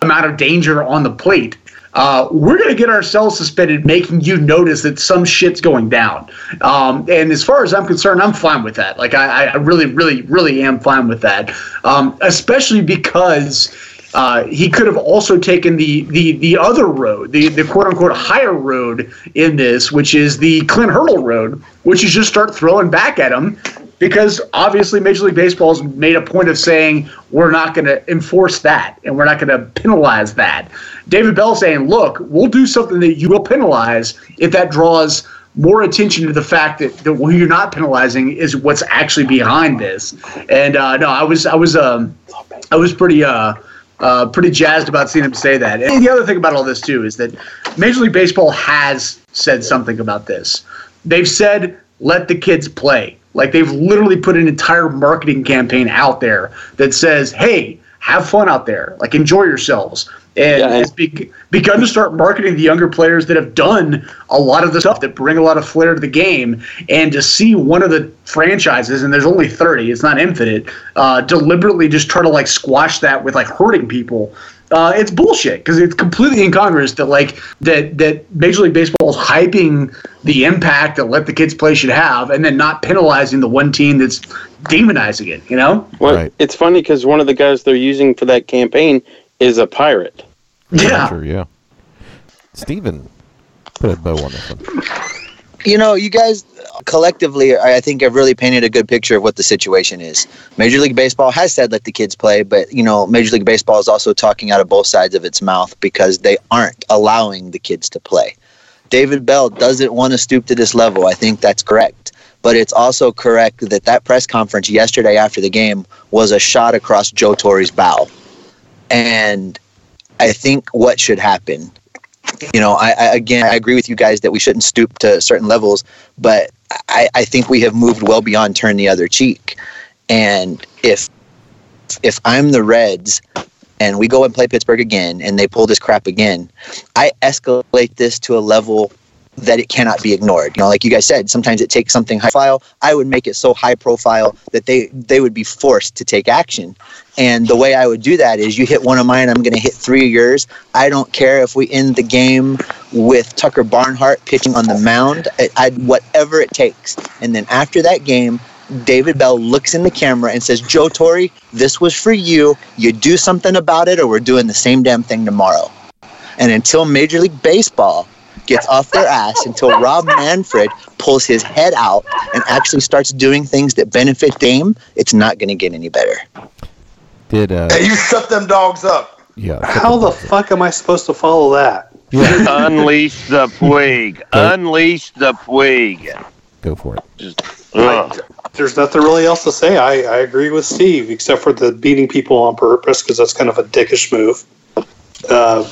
amount of danger on the plate, uh, we're going to get ourselves suspended, making you notice that some shit's going down. Um, and as far as I'm concerned, I'm fine with that. Like, I, I really, really, really am fine with that. Um, especially because. Uh, he could have also taken the the the other road, the the quote unquote higher road in this, which is the Clint Hurdle road, which is just start throwing back at him because obviously Major League Baseball has made a point of saying we're not going to enforce that and we're not going to penalize that. David Bell saying, look, we'll do something that you will penalize if that draws more attention to the fact that, that who you're not penalizing is what's actually behind this. And uh, no, I was I was um, I was pretty uh, uh, pretty jazzed about seeing him say that. And the other thing about all this too is that Major League Baseball has said something about this. They've said let the kids play. Like they've literally put an entire marketing campaign out there that says, "Hey, have fun out there. Like enjoy yourselves." And Yeah, it's be- begun to start marketing the younger players that have done a lot of the stuff that bring a lot of flair to the game. And to see one of the franchises, and there's only 30, it's not infinite, uh, deliberately just try to like squash that with like hurting people. Uh, it's bullshit because it's completely incongruous that like that that Major League Baseball is hyping the impact that let the kids play should have, and then not penalizing the one team that's demonizing it. You know? Well, it's funny because one of the guys they're using for that campaign is a pirate. Yeah. Sure, yeah. Steven, put a bow on this one. You know, you guys collectively, I think, have really painted a good picture of what the situation is. Major League Baseball has said let the kids play, but you know, Major League Baseball is also talking out of both sides of its mouth because they aren't allowing the kids to play. David Bell doesn't want to stoop to this level. I think that's correct. But it's also correct that that press conference yesterday after the game was a shot across Joe Torre's bow. And I think what should happen, you know, I, I again, I agree with you guys that we shouldn't stoop to certain levels, but I, I think we have moved well beyond turn the other cheek. And if if I'm the Reds and we go and play Pittsburgh again and they pull this crap again, I escalate this to a level that it cannot be ignored. You know, like you guys said, sometimes it takes something high profile. I would make it so high profile that they they would be forced to take action. And the way I would do that is you hit one of mine, I'm going to hit three of yours. I don't care if we end the game with Tucker Barnhart pitching on the mound. I, I'd whatever it takes. And then after that game, David Bell looks in the camera and says, Joe Torre, this was for you. You do something about it, or we're doing the same damn thing tomorrow. And until Major League Baseball gets off their ass, until Rob Manfred pulls his head out and actually starts doing things that benefit Dame, it's not going to get any better. Did uh, Hey, you shut them dogs up. yeah? How the fuck am I supposed to follow that? *laughs* Unleash the Puig. *laughs* Unleash the Puig. Go for it. I- there's nothing really else to say. I, I agree with Steve, except for the beating people on purpose because that's kind of a dickish move. Uh,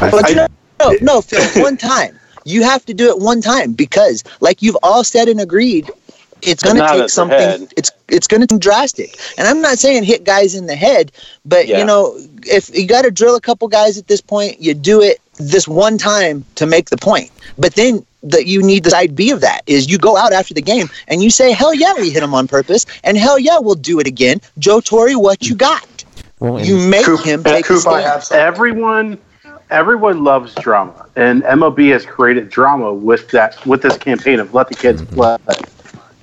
But no, no, no, Phil, *laughs* one time. You have to do it one time because, like you've all said and agreed, it's going to take something. head. It's it's going to be drastic. And I'm not saying hit guys in the head, but Yeah. you know, if you got to drill a couple guys at this point, you do it this one time to make the point. But then that you need the side B of that is you go out after the game and you say, "Hell yeah, we hit him on purpose," and "Hell yeah, we'll do it again." Joe Torre, what you got? Well, you make him take a stand. everyone everyone loves drama and mob has created drama with that with this campaign of let the kids Mm-hmm. play.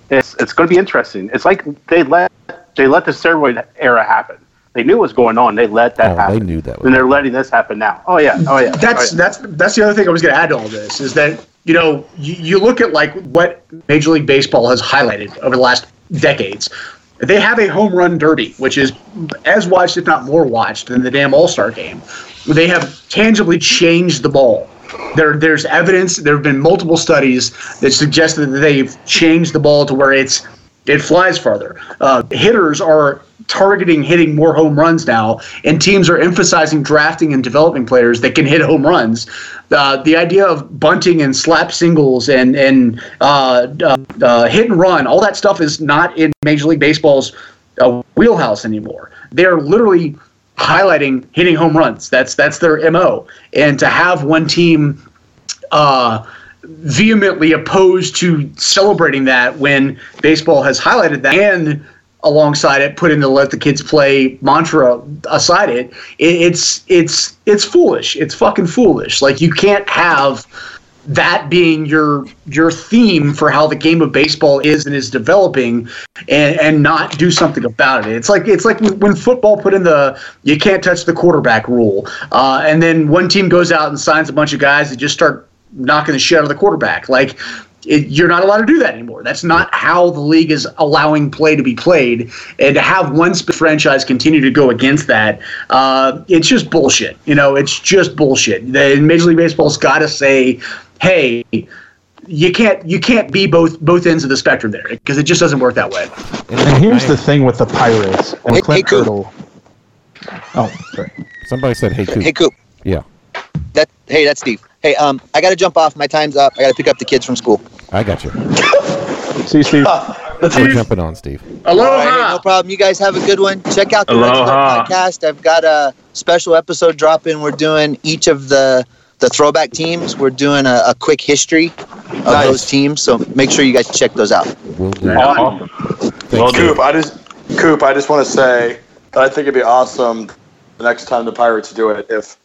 It's it's going to be interesting. It's like they let they let the steroid era happen. They knew what was going on. They let that Oh, happen. they knew that was and they're letting this happen now. Oh yeah. Oh yeah. That's oh, yeah. that's that's the other thing I was going to add to all this is that you know you, you look at like what Major League Baseball has highlighted over the last decades. They have a home run derby, which is as watched, if not more watched, than the damn All Star game. They have tangibly changed the ball. There, there's evidence. There have been multiple studies that suggest that they've changed the ball to where it's it flies farther. Uh, hitters are targeting hitting more home runs now, and teams are emphasizing drafting and developing players that can hit home runs. Uh, the idea of bunting and slap singles and and uh, uh, uh, hit and run, all that stuff is not in Major League Baseball's uh, wheelhouse anymore. They're literally highlighting hitting home runs. That's that's their mo. And to have one team vehemently opposed to celebrating that when baseball has highlighted that and alongside it put in the let the kids play mantra aside it, it it's it's it's foolish. It's fucking foolish. Like you can't have that being your your theme for how the game of baseball is and is developing and and not do something about it. It's like it's like when football put in the you can't touch the quarterback rule uh, and then one team goes out and signs a bunch of guys that just start knocking the shit out of the quarterback like it, you're not allowed to do that anymore. That's not how the league is allowing play to be played. And to have one sp- franchise continue to go against that, uh, it's just bullshit. You know, it's just bullshit. The Major League Baseball's got to say, "Hey, you can't you can't be both both ends of the spectrum there because it just doesn't work that way." And here's the thing with the Pirates and Clint Hurdle. Oh, sorry. Somebody said, "Hey, Coop." Hey, Coop. Yeah, That hey, that's Steve. Hey, um, I got to jump off. My time's up. I got to pick up the kids from school. I got you. *laughs* See you, Steve. We're jumping on, Steve. Aloha. no problem. You guys have a good one. Check out the Aloha. podcast. I've got a special episode dropping. We're doing each of the the throwback teams. We're doing a, a quick history of Nice. those teams. So make sure you guys check those out. Awesome. Well, Coop, I just Coop, I just want to say that I think it'd be awesome the next time the Pirates do it if.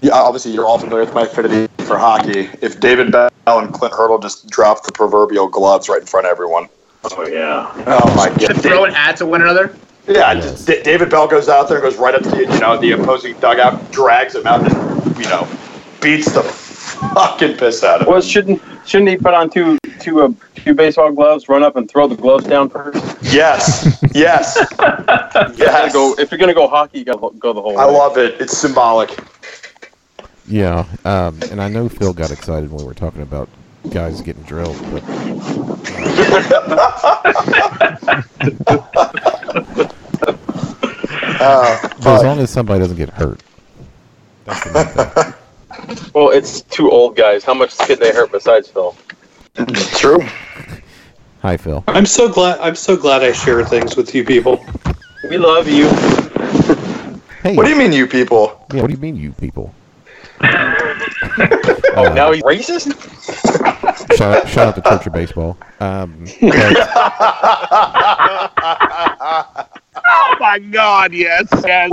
Yeah, obviously you're all familiar with my affinity for hockey. If David Bell and Clint Hurdle just drop the proverbial gloves right in front of everyone. Oh yeah. Oh my god. Throwing hats to one another. Yeah, just D- David Bell goes out there and goes right up to the, you know the opposing dugout, drags him out, and you know beats the fucking piss out of him. Well, shouldn't shouldn't he put on two two uh, two baseball gloves, run up and throw the gloves down first? Yes, yes, *laughs* yes. Go, if you're gonna go hockey, you gotta go the whole way. I love it. It's symbolic. Yeah, um, and I know Phil got excited when we were talking about guys getting drilled, but but as long as somebody doesn't get hurt. That's the. Well, it's two old guys. How much can they hurt besides Phil? True. Hi, Phil. I'm so glad. I'm so glad I share things with you people. We love you. Hey. What do you mean, you people? Yeah, what do you mean, you people? Oh, now he's racist. Shout, shout out to Church of Baseball. Um, oh my God! Yes, yes.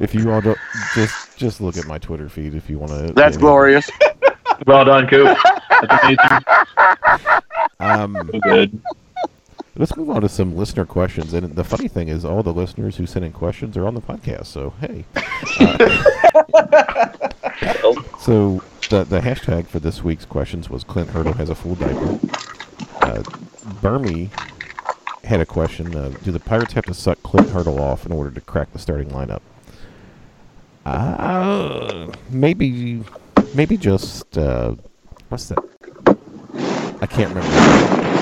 if you all don't, just just look at my Twitter feed if you want to. That's glorious. Well done, Coop. That's amazing. Um, good. Let's move on to some listener questions. And the funny thing is, all the listeners who sent in questions are on the podcast. So hey. Uh, *laughs* so the the hashtag for this week's questions was Clint Hurdle has a full diaper. Uh, Burmy had a question: uh, Do the Pirates have to suck Clint Hurdle off in order to crack the starting lineup? Uh, maybe, maybe just uh, what's that? I can't remember.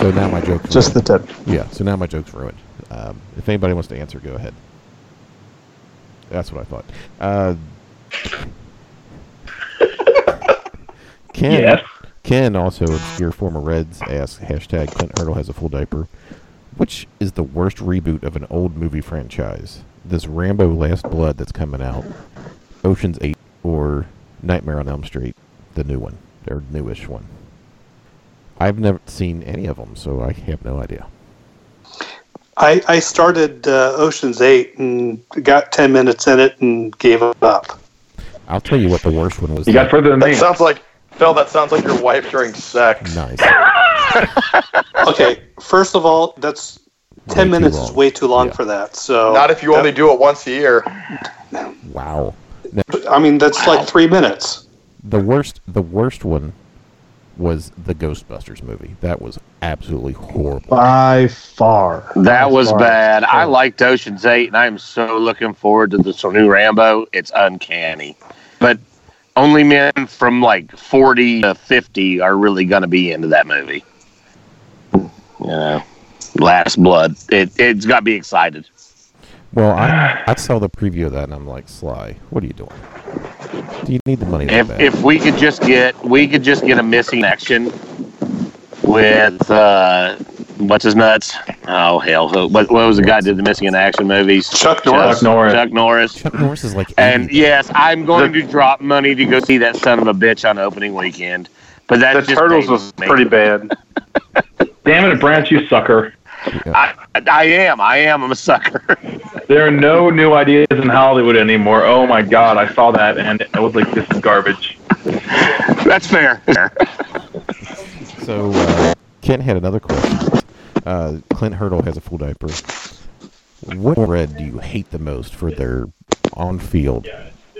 So now my joke's Just the tip. Yeah. So now my joke's ruined. Um, if anybody wants to answer, go ahead. That's what I thought. Uh, *laughs* Ken, Yes. Ken, also obscure former Reds, asks hashtag Clint Hurdle has a full diaper. Which is the worst reboot of an old movie franchise? This Rambo Last Blood that's coming out, Ocean's Eight, or Nightmare on Elm Street, the new one or newish one. I've never seen any of them, so I have no idea. I, I started uh, Ocean's Eight and got ten minutes in it and gave up. I'll tell you what the worst one was. You got further than That me. sounds like Phil. That sounds like your wife during sex. Nice. *laughs* Okay, first of all, that's Way ten too minutes is way too long Yeah. for that. So Not if you only do it once a year. Wow. I mean, that's like three minutes. The worst, the worst one was the Ghostbusters movie. That was absolutely horrible. By far. That By was far. bad. I liked Ocean's Eight, and I'm so looking forward to this new Rambo. It's uncanny, but only men from like 40 to 50 are really going to be into that movie. You know, Last Blood. It it's got to be excited. Well, I I saw the preview of that and I'm like, Sly, what are you doing? Do you need the money If if we could just get we could just get a missing action with uh, what's his nuts? Oh hell! Who- What, what was the guy that did the missing in action movies? Chuck Norris. Chuck Norris. Chuck Norris. Chuck Norris is like, And yes, I'm going to drop money to go see that son of a bitch on opening weekend. But The that's just Turtles me. was pretty bad. *laughs* Damn it, Branch, you sucker. I, I am. I am. I'm a sucker. *laughs* There are no new ideas in Hollywood anymore. Oh my god, I saw that and I was like, this is garbage. that's fair. So uh, Ken had another question. Uh, Clint Hurdle has a full diaper. What red do you hate the most for their on-field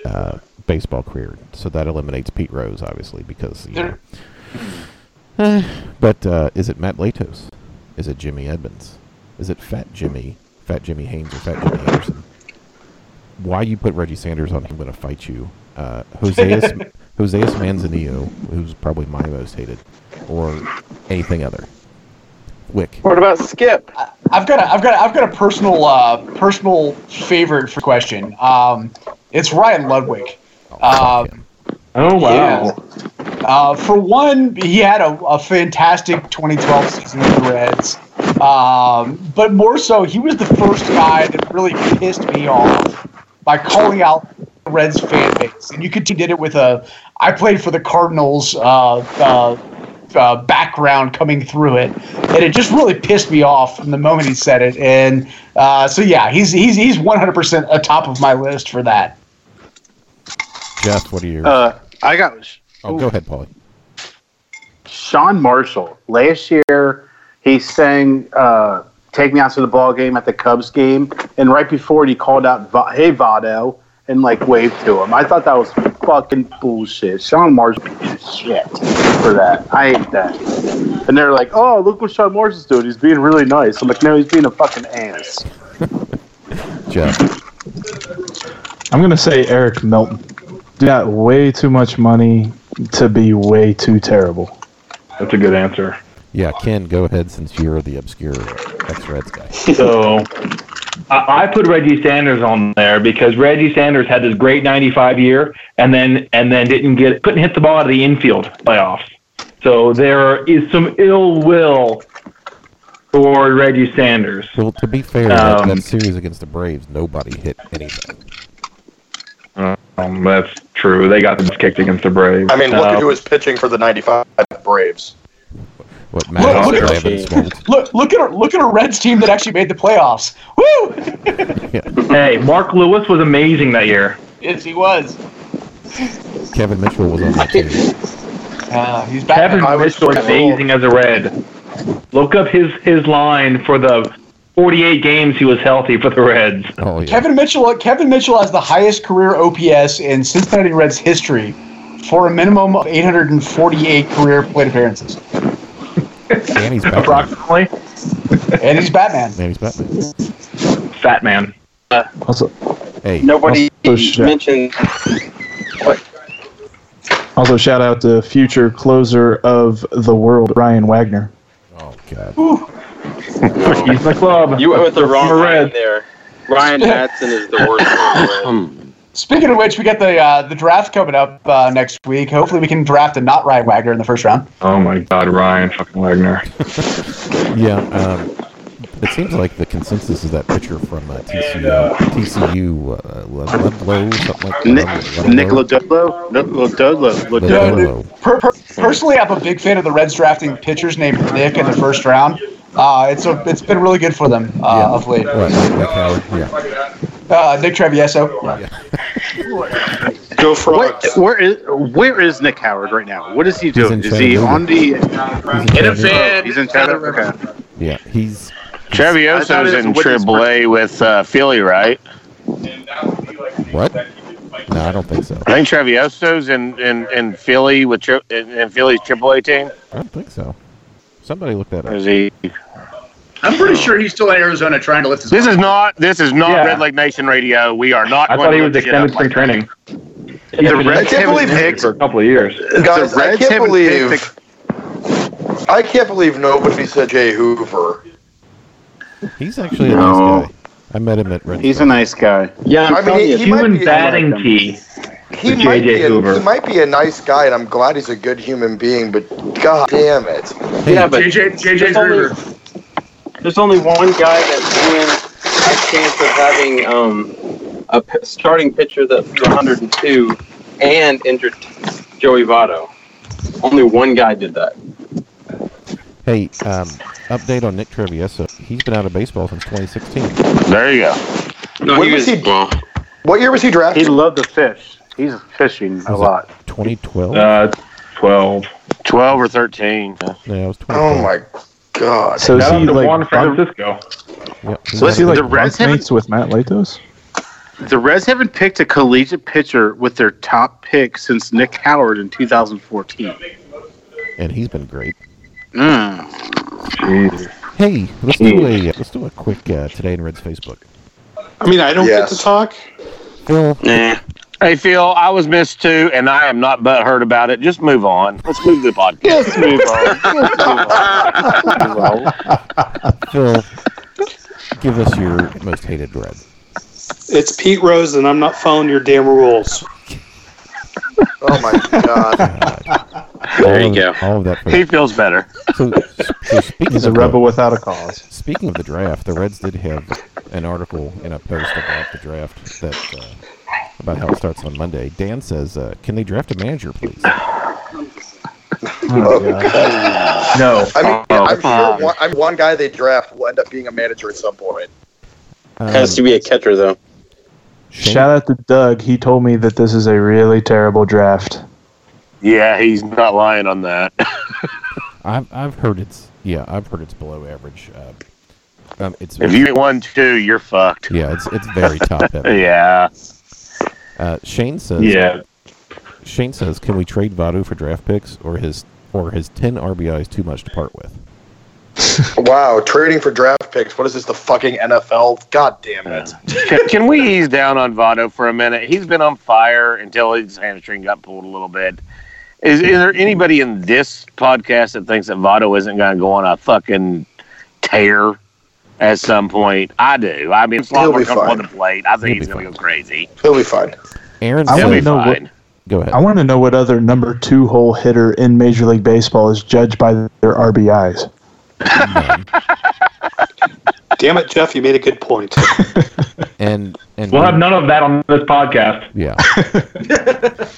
uh, baseball career? So that eliminates Pete Rose, obviously, because you know. *sighs* But uh, is it Matt Latos? Is it Jimmy Edmonds? Is it Fat Jimmy, Fat Jimmy Haynes, or Fat Jimmy Anderson? Why you put Reggie Sanders on? I'm going to fight you. Uh, Josias, *laughs* Josias Manzanillo, who's probably my most hated, or anything other. Wick. What about Skip? I've got a, I've got a, I've got a personal uh, personal favorite for question. Um, it's Ryan Ludwick. Uh, Fuck him. Oh wow. Uh, for one, he had a, a fantastic 2012 season with the Reds. Um, but more so, he was the first guy that really pissed me off by calling out the Reds fan base. And you could he did it with a I played for the Cardinals uh, uh, uh, background coming through it, and it just really pissed me off from the moment he said it. And uh, so yeah, he's he's he's 100% atop of my list for that. Jeff, what are your? Uh, I got oh, go ahead, Paulie. Sean Marshall. Last year, he sang uh, "Take Me Out to the Ball Game" at the Cubs game, and right before it, he called out "Hey Votto" and like waved to him. I thought that was fucking bullshit. Sean Marshall is shit for that. I hate that. And they're like, "Oh, look what Sean Marshall's doing. He's being really nice." I'm like, "No, he's being a fucking ass." *laughs* Jeff. I'm gonna say Eric Milton. You got way too much money to be way too terrible. That's a good answer. Yeah, Ken, go ahead since you're the obscure ex-Reds guy. So I, I put Reggie Sanders on there because Reggie Sanders had this great '95 year, and then and then didn't get couldn't hit the ball out of the infield playoffs. So there is some ill will for Reggie Sanders. Well, to be fair, that, Um, that series against the Braves, nobody hit anything. Um, that's true. They got the kicked against the Braves. I mean, look Uh, at who was pitching for the '95 Braves. What Look, look at- Glavine. Look look at a look at a Reds team that actually made the playoffs. Woo! *laughs* Hey, Mark Lewis was amazing that year. yes, he was. Kevin Mitchell was on that team. *laughs* Uh, he's back. Kevin Mitchell was amazing as a Red. Look up his his line for the 48 games he was healthy for the Reds. Oh yeah. Kevin Mitchell. Kevin Mitchell has the highest career OPS in Cincinnati Reds history for a minimum of 848 career plate appearances. and he's Batman. Approximately. And he's Batman. And he's Batman. Fat man. Also, Hey, Nobody shit. mentioned. also shout out to future closer of the world, Ryan Wagner. oh God. *laughs* He's the club. You went with the wrong Ryan red. there. Ryan Matson is the worst. Speaking of which, we got the uh, the draft coming up uh, next week. Hopefully, we can draft a not Ryan Wagner in the first round. Oh my God, Ryan fucking Wagner. *laughs* Yeah, um, it seems like the consensus is that pitcher from uh, TCU, TCU, uh, Lodolo, something like Nick, that. Nick per- personally, I'm a big fan of the Reds drafting pitchers named Nick in the first round. Uh, it's a, it's been really good for them uh, of late. Right, Nick Howard, yeah. Uh, Nick Travieso. Go for What, where is where is Nick Howard right now? What is he doing? Is he on the? He's in Chattanooga. He's in Chattanooga. Okay. Yeah, he's I thought Travieso's it was in Whitney's AAA with uh, Philly, right? what? No, I don't think so. I think Travieso's in, in, in Philly with tri- in, in Philly's AAA team. I don't think so. Somebody look that Or up. is he? I'm pretty sure he's still in Arizona trying to lift his. This is not this is not Yeah. Red Leg Nation Radio. We are not. I going thought he to was look shit up extended spring like training. The Reds I can't haven't believe picked. for a couple of years. Guys, the I Reds can't haven't believe I can't believe nobody said Jay Hoover. He's actually a No. nice guy. I met him at Red. He's a nice guy. Yeah, I'm I mean, he- he Human might be- batting key. He might, be a, Hoover. he might be a nice guy, and I'm glad he's a good human being. But god damn it! yeah, but JJ JJ there's only, Groover. there's only one guy that's doing a chance of having um, a p- starting pitcher that threw 102 and injured Joey Votto. Only one guy did that. Hey, um, update on Nick Travieso. He's been out of baseball since 2016. There you go. No, When he was was, he- well. What year was he drafted? He loved to fish. He's fishing a Was it lot. 2012. Uh, twelve. Twelve or thirteen. yeah, it was 2012. oh my god! So is Shout he like Juan Francisco. Yep, he's So is he like The Reds bunk mates with Matt Latos? The Reds haven't picked a collegiate pitcher with their top pick since Nick Howard in 2014. and he's been great. Mm. Hey, let's do a let's do a quick uh, today in Reds Facebook. I mean, I don't Yes. get to talk. Phil, Nah. Hey Phil, I was missed too, and I am not butthurt about it. Just move on. Let's move the podcast. Let's move on. Let's move on. Phil, give us your most hated Red. It's Pete Rose, and I'm not following your damn rules. Oh my god! God. There all you of, go. All of that. For, He feels better. *laughs* so, so speaking He's a of rebel without a cause. Speaking of the draft, the Reds did have an article in a post about the draft that uh, about how it starts on Monday. Dan says, uh, "Can they draft a manager, please?" No. I mean, Oh, I'm sure one, I'm one guy they draft will end up being a manager at some point. Um, Has to be a catcher though. Shane- Shout out to Doug. He told me that this is a really terrible draft. Yeah, he's not lying on that. *laughs* I've I've heard it's yeah I've heard it's below average. Uh, um, it's if you get one two, you're fucked. yeah it's it's very top *laughs* heavy. Yeah. Uh, Shane says Yeah. Shane says, "Can we trade Votto for draft picks, or his or his ten RBIs too much to part with?" *laughs* Wow, trading for draft picks. What is this? The fucking NFL? God damn it! Can, can we ease down on Votto for a minute? He's been on fire until his hamstring got pulled a little bit. Is, is there anybody in this podcast that thinks that Votto isn't going to go on a fucking tear at some point? I do. I mean, it's a lot He'll more be comfortable on fine. the plate. I think He'll he's going to go crazy. He'll be fine. Aaron I wanna be know what- fine. "Go ahead." I want to know what other number two hole hitter in Major League Baseball is judged by their RBIs. *laughs* Damn it, Jeff, you made a good point. *laughs* and and We'll have none of that on this podcast. Yeah.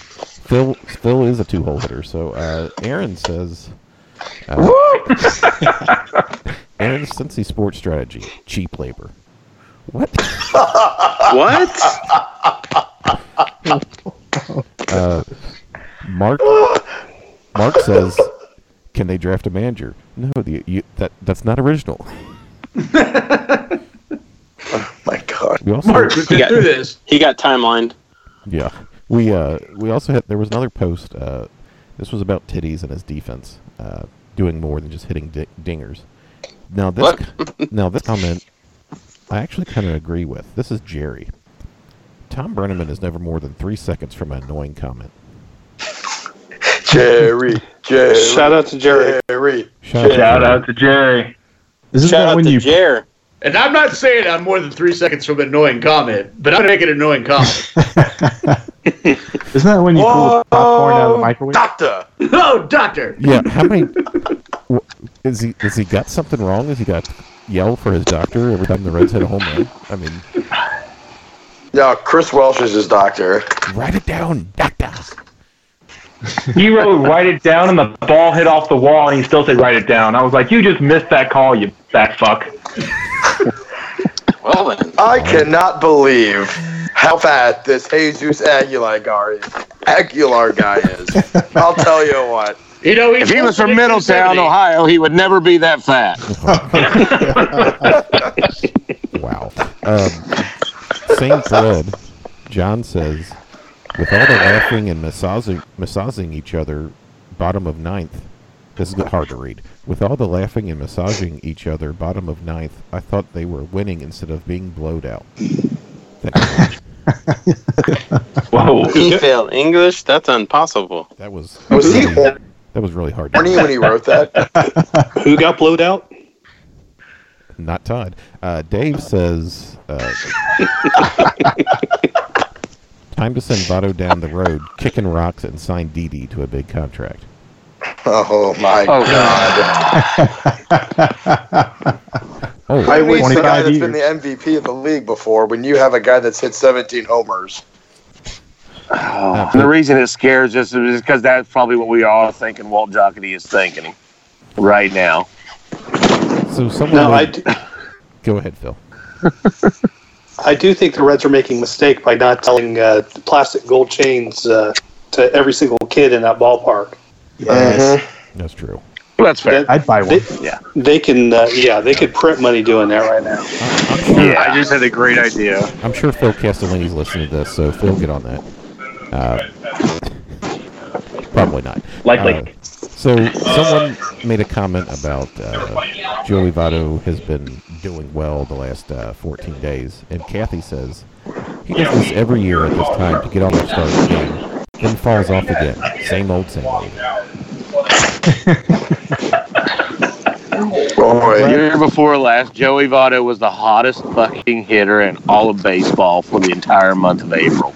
*laughs* Phil Phil is a two hole hitter, so uh, Aaron says. Uh, Aaron's Cincy Sports Strategy: cheap labor. What? What? Uh, Mark Mark says, "Can they draft a manager?" No, the, you, that that's not original. *laughs* Oh my God. We also Mark, we've got- through this. He got timelined. Yeah, we uh we also had there was another post. Uh, this was about titties and his defense, uh, doing more than just hitting di- dingers. Now this What? now this comment, I actually kind of agree with. This is Jerry. Thom Brennaman is never more than three seconds from an annoying comment. Jerry, Jerry. Shout out to Jerry. Jerry. Shout, Shout out to Jerry. This Isn't Shout that out when to you Jer. And I'm not saying I'm more than three seconds from an annoying comment, but I'm gonna make an annoying comment. *laughs* isn't that when you pull the popcorn out of the microwave? Doctor. oh, doctor. Yeah, how many? Is he? Has he got something wrong? Has he got yell for his doctor every time the Reds hit a home run? I mean, Yeah, Chris Welsh is his doctor. write it down, doctor. He wrote write it down, and the ball hit off the wall, and he still said write it down. I was like, you just missed that call, you fat fuck. Well then, I cannot believe how fat this Jesus Aguilar guy is. Aguilar guy is. I'll tell you what. You know, if he was from Middletown, Ohio, he would never be that fat. *laughs* Wow. Um, same thread. John says, with all the laughing and massaging, massaging each other, bottom of ninth. This is hard to read. With all the laughing and massaging each other, bottom of ninth, I thought they were winning instead of being blowed out. Thank you. Whoa. He failed English? That's impossible. That was Was he that was really hard. to horny when he wrote that? *laughs* Who got blowed out? Not Todd. Uh, Dave says, uh, *laughs* "Time to send Votto down the road, kicking rocks, and sign Didi to a big contract." Oh my Oh, god. Oh, *laughs* I wish the 25 guy that's years. been the MVP of the league before when you have a guy that's hit 17 homers. Oh, the reason it scares us is because that's probably what we are all thinking Walt Jocketty is thinking right now. so someone No, I *laughs* go ahead, Phil. *laughs* I do think the Reds are making a mistake by not telling uh, plastic gold chains uh, to every single kid in that ballpark. Yes. That's true. Well, that's fair. I'd buy one. They, Yeah. they can, uh, yeah, they could print money doing that right now. Yeah, I just had a great idea. I'm sure Phil Castellini's listening to this, so Phil, get on that. Uh, probably not. Likely. Uh, so someone made a comment about uh, Joey Votto has been doing well the last uh, 14 days, and Kathy says he does this every year at this time to get on the start of game, then falls off again. Same old, same old. Boy. Year before last, Joey Votto was the hottest fucking hitter in all of baseball for the entire month of April.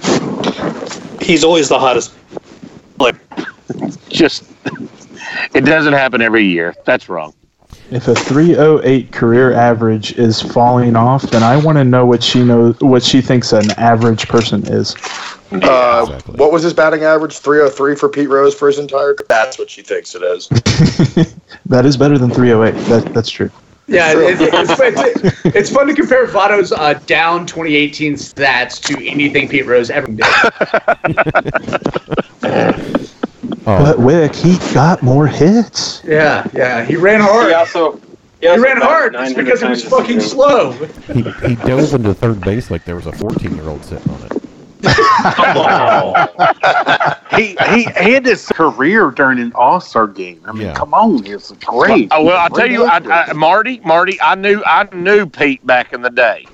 He's always the hottest player. Just, it doesn't happen every year. That's wrong. If a 308 career average is falling off, then I want to know what she knows, what she thinks an average person is. Uh, Exactly. What was his batting average? 303 for Pete Rose for his entire career. That's what she thinks it is. *laughs* That is better than 308. That that's true. Yeah, it's, it's, *laughs* it's, it's fun to compare Votto's uh, down 2018 stats to anything Pete Rose ever did. Oh, *laughs* But Wick, he got more hits. Yeah, yeah, he ran hard. He also, He ran hard just because he was fucking slow. he, he dove into third base like there was a 14 year old sitting on it. *laughs* he, he he had his career during an All Star game. I mean, Yeah. come on, he was great. Uh, well, I'll tell you, I. I, Marty, Marty, I knew, I knew Pete back in the day.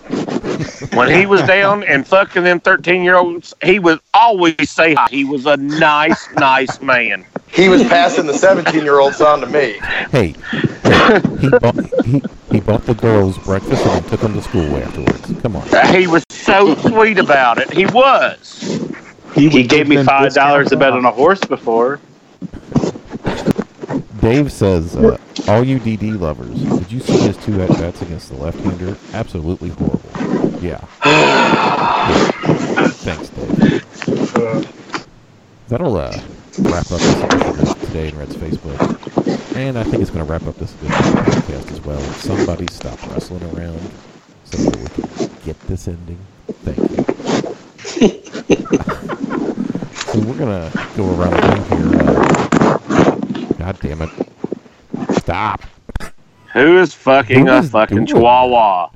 When he was down *laughs* and fucking them thirteen-year-olds, he would always say hi. He was a nice, nice man. He was passing the 17 year olds on to me. Hey, hey, he, bought, he, he bought the girls breakfast and then took them to school afterwards. Come on. He was so sweet about it. He was. He, would gave me five dollars to bet on a horse before. Dave says, uh, all you DD lovers, did you see his two at bats against the left hander? Absolutely horrible. Yeah. Yeah. *sighs* Thanks, Dave. That'll uh, wrap up this edition of Today in Red's Facebook. And I think it's going to wrap up this edition of the podcast as well. Somebody stop wrestling around so that we can get this ending. Thank you. *laughs* so we're going to go around the room here. Uh, God damn it. Stop. Who is fucking Who a fucking doing chihuahua?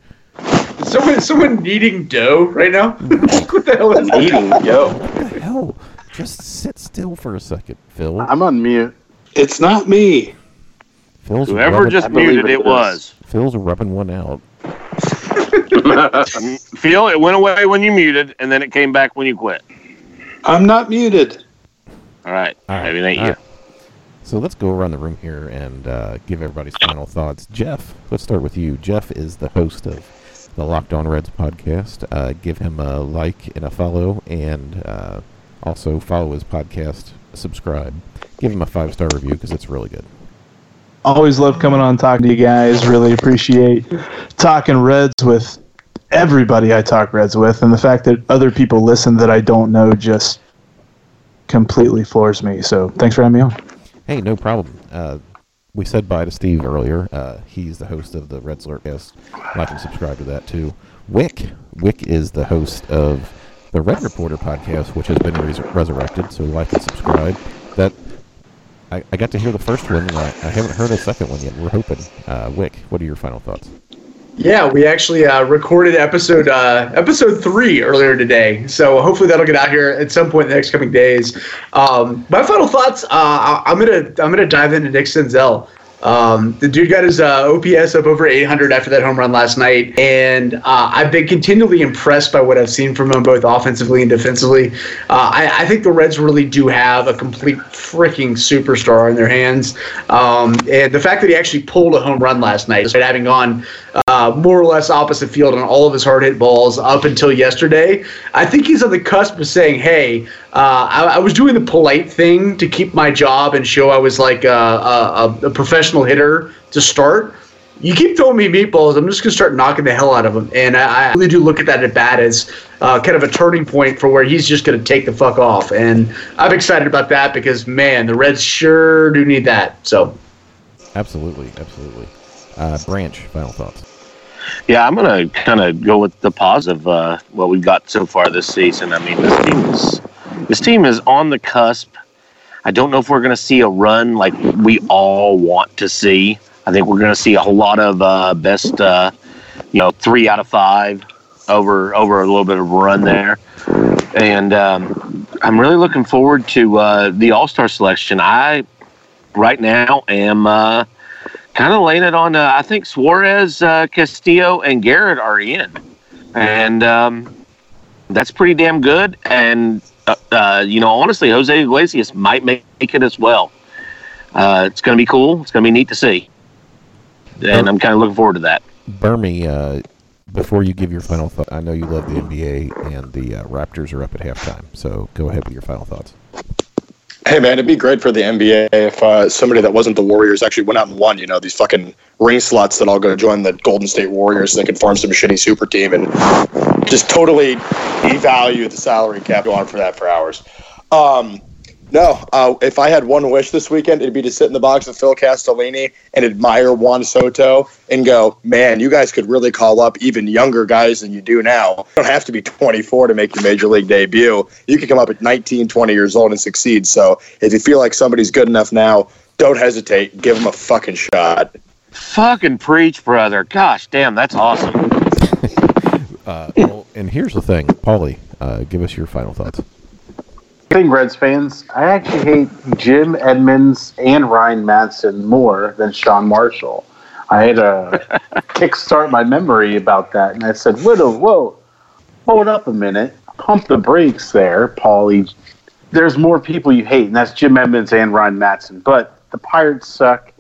Someone, is someone kneading dough right now. *laughs* what the hell is that? Eating yo. What the hell? Just sit still for a second, Phil. I'm on mute. It's not me. Phil's Whoever rubbing, just believe muted it it is. was. Phil's rubbing one out. *laughs* Phil, it went away when you muted, and then it came back when you quit. I'm not muted. All right. All right. Maybe it ain't All you. right. So let's go around the room here and uh, give everybody's final thoughts. Jeff, let's start with you. Jeff is the host of the Locked On Reds podcast. Uh, give him a like and a follow, and uh, also follow his podcast. Subscribe. Give him a five star review because it's really good. Always love coming on talking to you guys. Really appreciate talking Reds with everybody I talk Reds with, and the fact that other people listen that I don't know just completely floors me. So thanks for having me on. Hey, no problem. Uh, we said bye to Steve earlier. Uh, he's the host of the Red Slurpcast. Like and subscribe to that too. Wick, Wick is the host of the Red Reporter podcast, which has been res- resurrected. So like and subscribe. That I, I got to hear the first one. I, I haven't heard a second one yet. We're hoping. Uh, Wick, what are your final thoughts? Yeah, we actually uh, recorded episode uh, episode three earlier today, so hopefully that'll get out here at some point in the next coming days. Um, my final thoughts: uh, I'm gonna I'm gonna dive into Nick Senzel. Um, the dude got his uh, OPS up over 800 after that home run last night, and uh, I've been continually impressed by what I've seen from him both offensively and defensively. Uh, I, I think the Reds really do have a complete freaking superstar in their hands, um, and the fact that he actually pulled a home run last night, despite having gone uh, more or less opposite field on all of his hard hit balls up until yesterday. I think he's on the cusp of saying, "Hey, uh, I, I was doing the polite thing to keep my job and show I was like a, a, a professional hitter to start." You keep throwing me meatballs, I'm just gonna start knocking the hell out of him, and I, I really do look at that at bat as uh, kind of a turning point for where he's just gonna take the fuck off, and I'm excited about that because man, the Reds sure do need that. So Absolutely, absolutely. Uh, Branch, final thoughts. Yeah, I'm gonna kind of go with the positive. Uh, what we've got so far this season. I mean, this team is this team is on the cusp. I don't know if we're gonna see a run like we all want to see. I think we're gonna see a whole lot of uh, best, uh, you know, three out of five over over a little bit of run there, and um, I'm really looking forward to uh, the All Star selection. I right now am. Uh, kind of laying it on. Uh, I think Suarez, uh, Castillo, and Garrett are in, and um, that's pretty damn good. And uh, uh, you know, honestly, Jose Iglesias might make it as well. Uh, it's going to be cool. It's going to be neat to see, and I'm kind of looking forward to that. Burmy, uh, before you give your final thought, I know you love the NBA and the uh, Raptors are up at halftime. So go ahead with your final thoughts. Hey man, it'd be great for the NBA if uh, somebody that wasn't the Warriors actually went out and won. You know, these fucking ring slots that all go join the Golden State Warriors, so they could form some shitty super team and just totally devalue the salary cap. Go on for that for hours. Um, no, uh, if I had one wish this weekend, it'd be to sit in the box with Phil Castellini and admire Juan Soto and go, man, you guys could really call up even younger guys than you do now. You don't have to be 24 to make your major league debut. You can come up at 19, 20 years old and succeed. So if you feel like somebody's good enough now, don't hesitate. Give them a fucking shot. Fucking preach, brother! Gosh, damn, that's awesome. *laughs* Uh, well, and here's the thing, Paulie, uh, give us your final thoughts. Thing, Reds fans, I actually hate Jim Edmonds and Ryan Madson more than Sean Marshall. I had to *laughs* kickstart my memory about that, and I said, "Whoa, whoa, hold up a minute, pump the brakes there, Paulie. There's more people you hate, and that's Jim Edmonds and Ryan Madson. But the Pirates suck.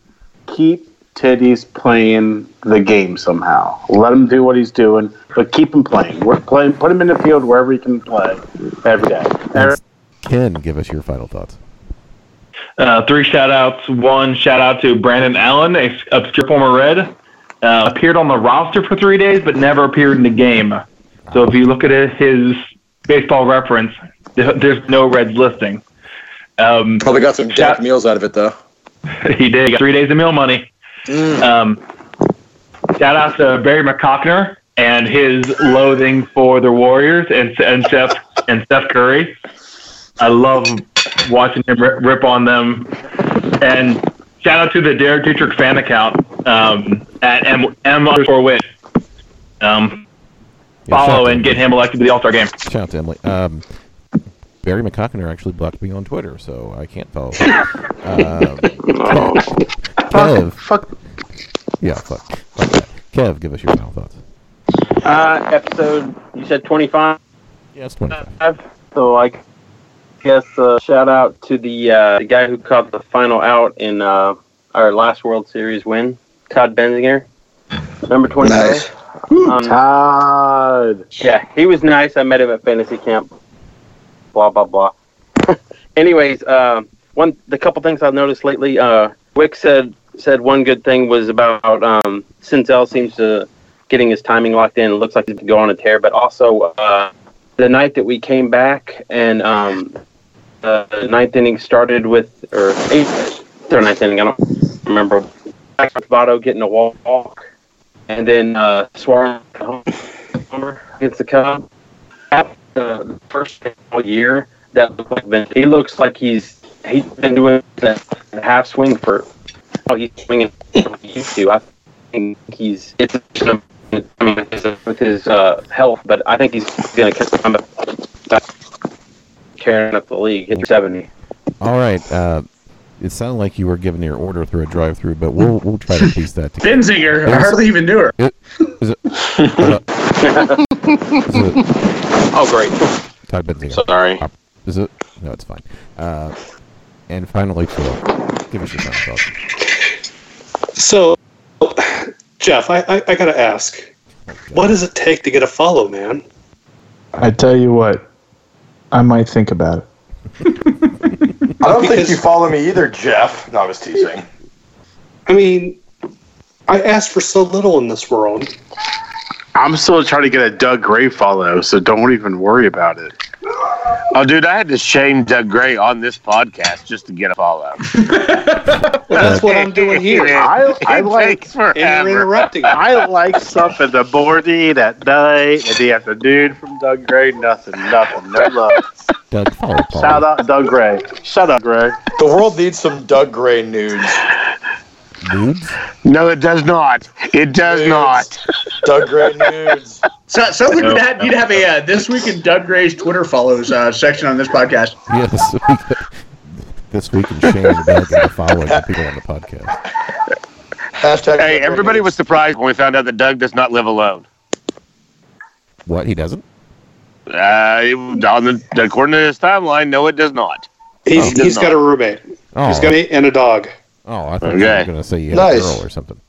Keep Teddy's playing the game somehow. Let him do what he's doing, but keep him playing. We're playing. Put him in the field wherever he can play every day. And Ken, give us your final thoughts. Uh, three shout outs. One shout out to Brandon Allen, a obscure former Red. Uh, appeared on the roster for three days, but never appeared in the game. So if you look at his baseball reference, there's no Reds listing. Um, Probably got some jack meals out of it though. *laughs* he did. He got three days of meal money. Um, shout out to Barry McCockner and his loathing for the Warriors and and Steph and Steph Curry. I love watching him rip, rip on them. And shout out to the Derek Dietrich fan account um, at M, M underscore wit. Um, Yeah, follow and get him elected to the All Star game. Shout out to Emily. Um, Barry McCockner actually blocked me on Twitter, so I can't follow. him. *laughs* um, Kev, fuck. Yeah, fuck. fuck that. Kev, give us your final thoughts. Uh, episode, you said 25? Yes, 25. So I guess uh, shout out to the uh, the guy who caught the final out in uh, our last World Series win, Todd Benzinger, number twenty five. Nice. Todd. Yeah, he was nice. I met him at fantasy camp. Blah blah blah. *laughs* Anyways, uh, one the couple things I've noticed lately. Uh, Wick said said one good thing was about um, Senzel seems to getting his timing locked in. It looks like he could go on a tear, but also uh, the night that we came back and um, the ninth inning started with or eighth or ninth inning. I don't remember. Votto getting a walk, and then uh, Suarez against the Cubs. After the first all year, that looked like Ben. He looks like he's he's been doing that half swing for. Oh, he's swinging used to. I think he's it's. I mean, with his, uh, health, but I think he's going to come back carrying up the league, hit 70. All right. Uh, it sounded like you were giving your order through a drive-through, but we'll we'll try to piece that together. Benzinger, I hardly even knew her. It, is it? hold. Is it *laughs* Oh, great. Todd Benzinger? Sorry. Uh, Is it? No, it's fine. Uh, and finally, Phil, give us your final thoughts. So, Jeff, I, I, I got to ask, what does it take to get a follow, man? I tell you what, I might think about it. *laughs* I don't think you follow me either, Jeff. No, I was teasing. I mean, I asked for so little in this world. I'm still trying to get a Doug Gray follow, so don't even worry about it. Oh, dude, I had to shame Doug Gray on this podcast just to get a follow. *laughs* Well, that's what I'm doing here. *laughs* I, I like takes forever. And you're interrupting. I like stuff in the morning, at night, in the afternoon from Doug Gray. Nothing, nothing, no love. Doug, follow Paul. Shout out Doug Gray. Shut up, Gray. The world needs some Doug Gray nudes. Nudes? No, it does not. It does Nudes. not. Doug Gray nudes. So, sounds like we'd have, you'd have a uh, this week in Doug Gray's Twitter follows uh, section on this podcast. Yes. this week in Shane and Doug and the following the people on the podcast. Hashtag Hey, Doug everybody nudes. was surprised when we found out that Doug does not live alone. What? He doesn't? Uh, it- on the according to his timeline, no, it does not. He's, Oh, does he's got not. a roommate. Oh, He's got a, and a dog. Oh I thought you were going to say you had Nice. a girl or something.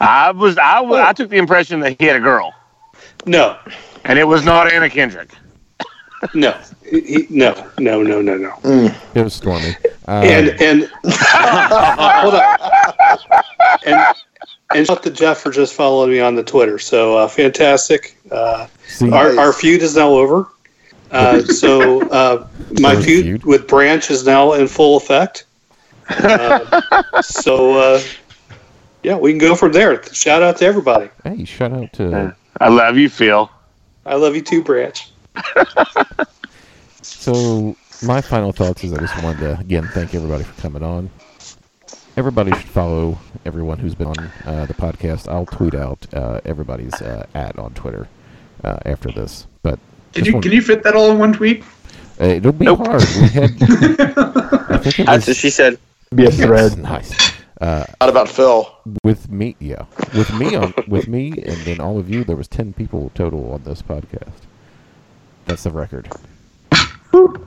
I was, I was, I took the impression that he had a girl, No, and it was not Anna Kendrick. no, he, he- no, no, no, no, no. It was stormy. Uh, And and *laughs* hold on. And and shout to Jeff for just following me on the Twitter. So uh, fantastic. Uh, see, our our feud is now over. Uh, so uh, my feud, feud. with Branch is now in full effect. Uh, so uh, yeah, we can go from there. Shout out to everybody. hey, shout out to. I love you, Phil. I love you too, Branch. *laughs* So, my final thoughts is I just wanted to, again, thank everybody for coming on. Everybody should follow everyone who's been on uh, the podcast. I'll tweet out uh, everybody's uh, at on Twitter uh, after this. But Can you want- can you fit that all in one tweet? uh, it'll be hard. We had. *laughs* I think it That's what she said. Be a thread. nice. Uh, Not about Phil. with me, yeah, with me on, with me, and then all of you, there was ten people total on this podcast. That's the record. *laughs*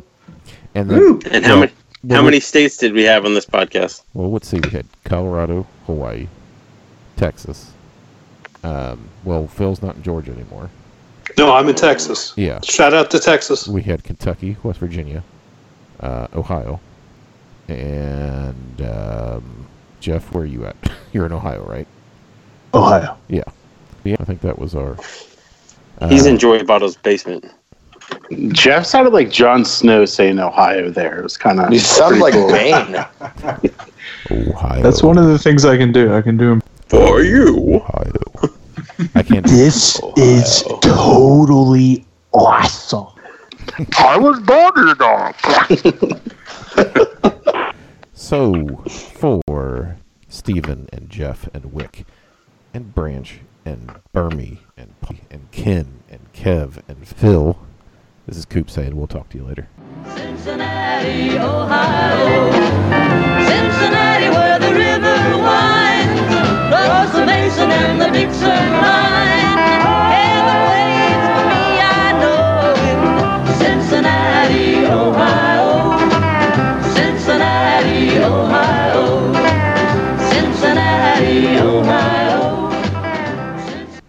And then, And how well, many well, how many states did we have on this podcast? Well, let's see. We had Colorado, Hawaii, Texas. Um, well, Phil's not in Georgia anymore. No, I'm in Texas. Yeah. Shout out to Texas. We had Kentucky, West Virginia, uh, Ohio, and um, Jeff. Where are you at? *laughs* You're in Ohio, right? Ohio. Yeah. Yeah. I think that was our. He's uh, in Joey Votto's basement. Jeff sounded like Jon Snow saying Ohio there. It was kind of. You sound like Bane. *laughs* Ohio. That's one of the things I can do. I can do. them For you. Ohio. I can't. This is totally awesome. I was born in a *laughs* dog. So, for Stephen and Jeff and Wick and Branch and Burmy and and Ken and Kev and Phil, this is Coop saying we'll talk to you later. Cincinnati, Ohio. Cincinnati, where the river winds, across the Mason and the Dixon line.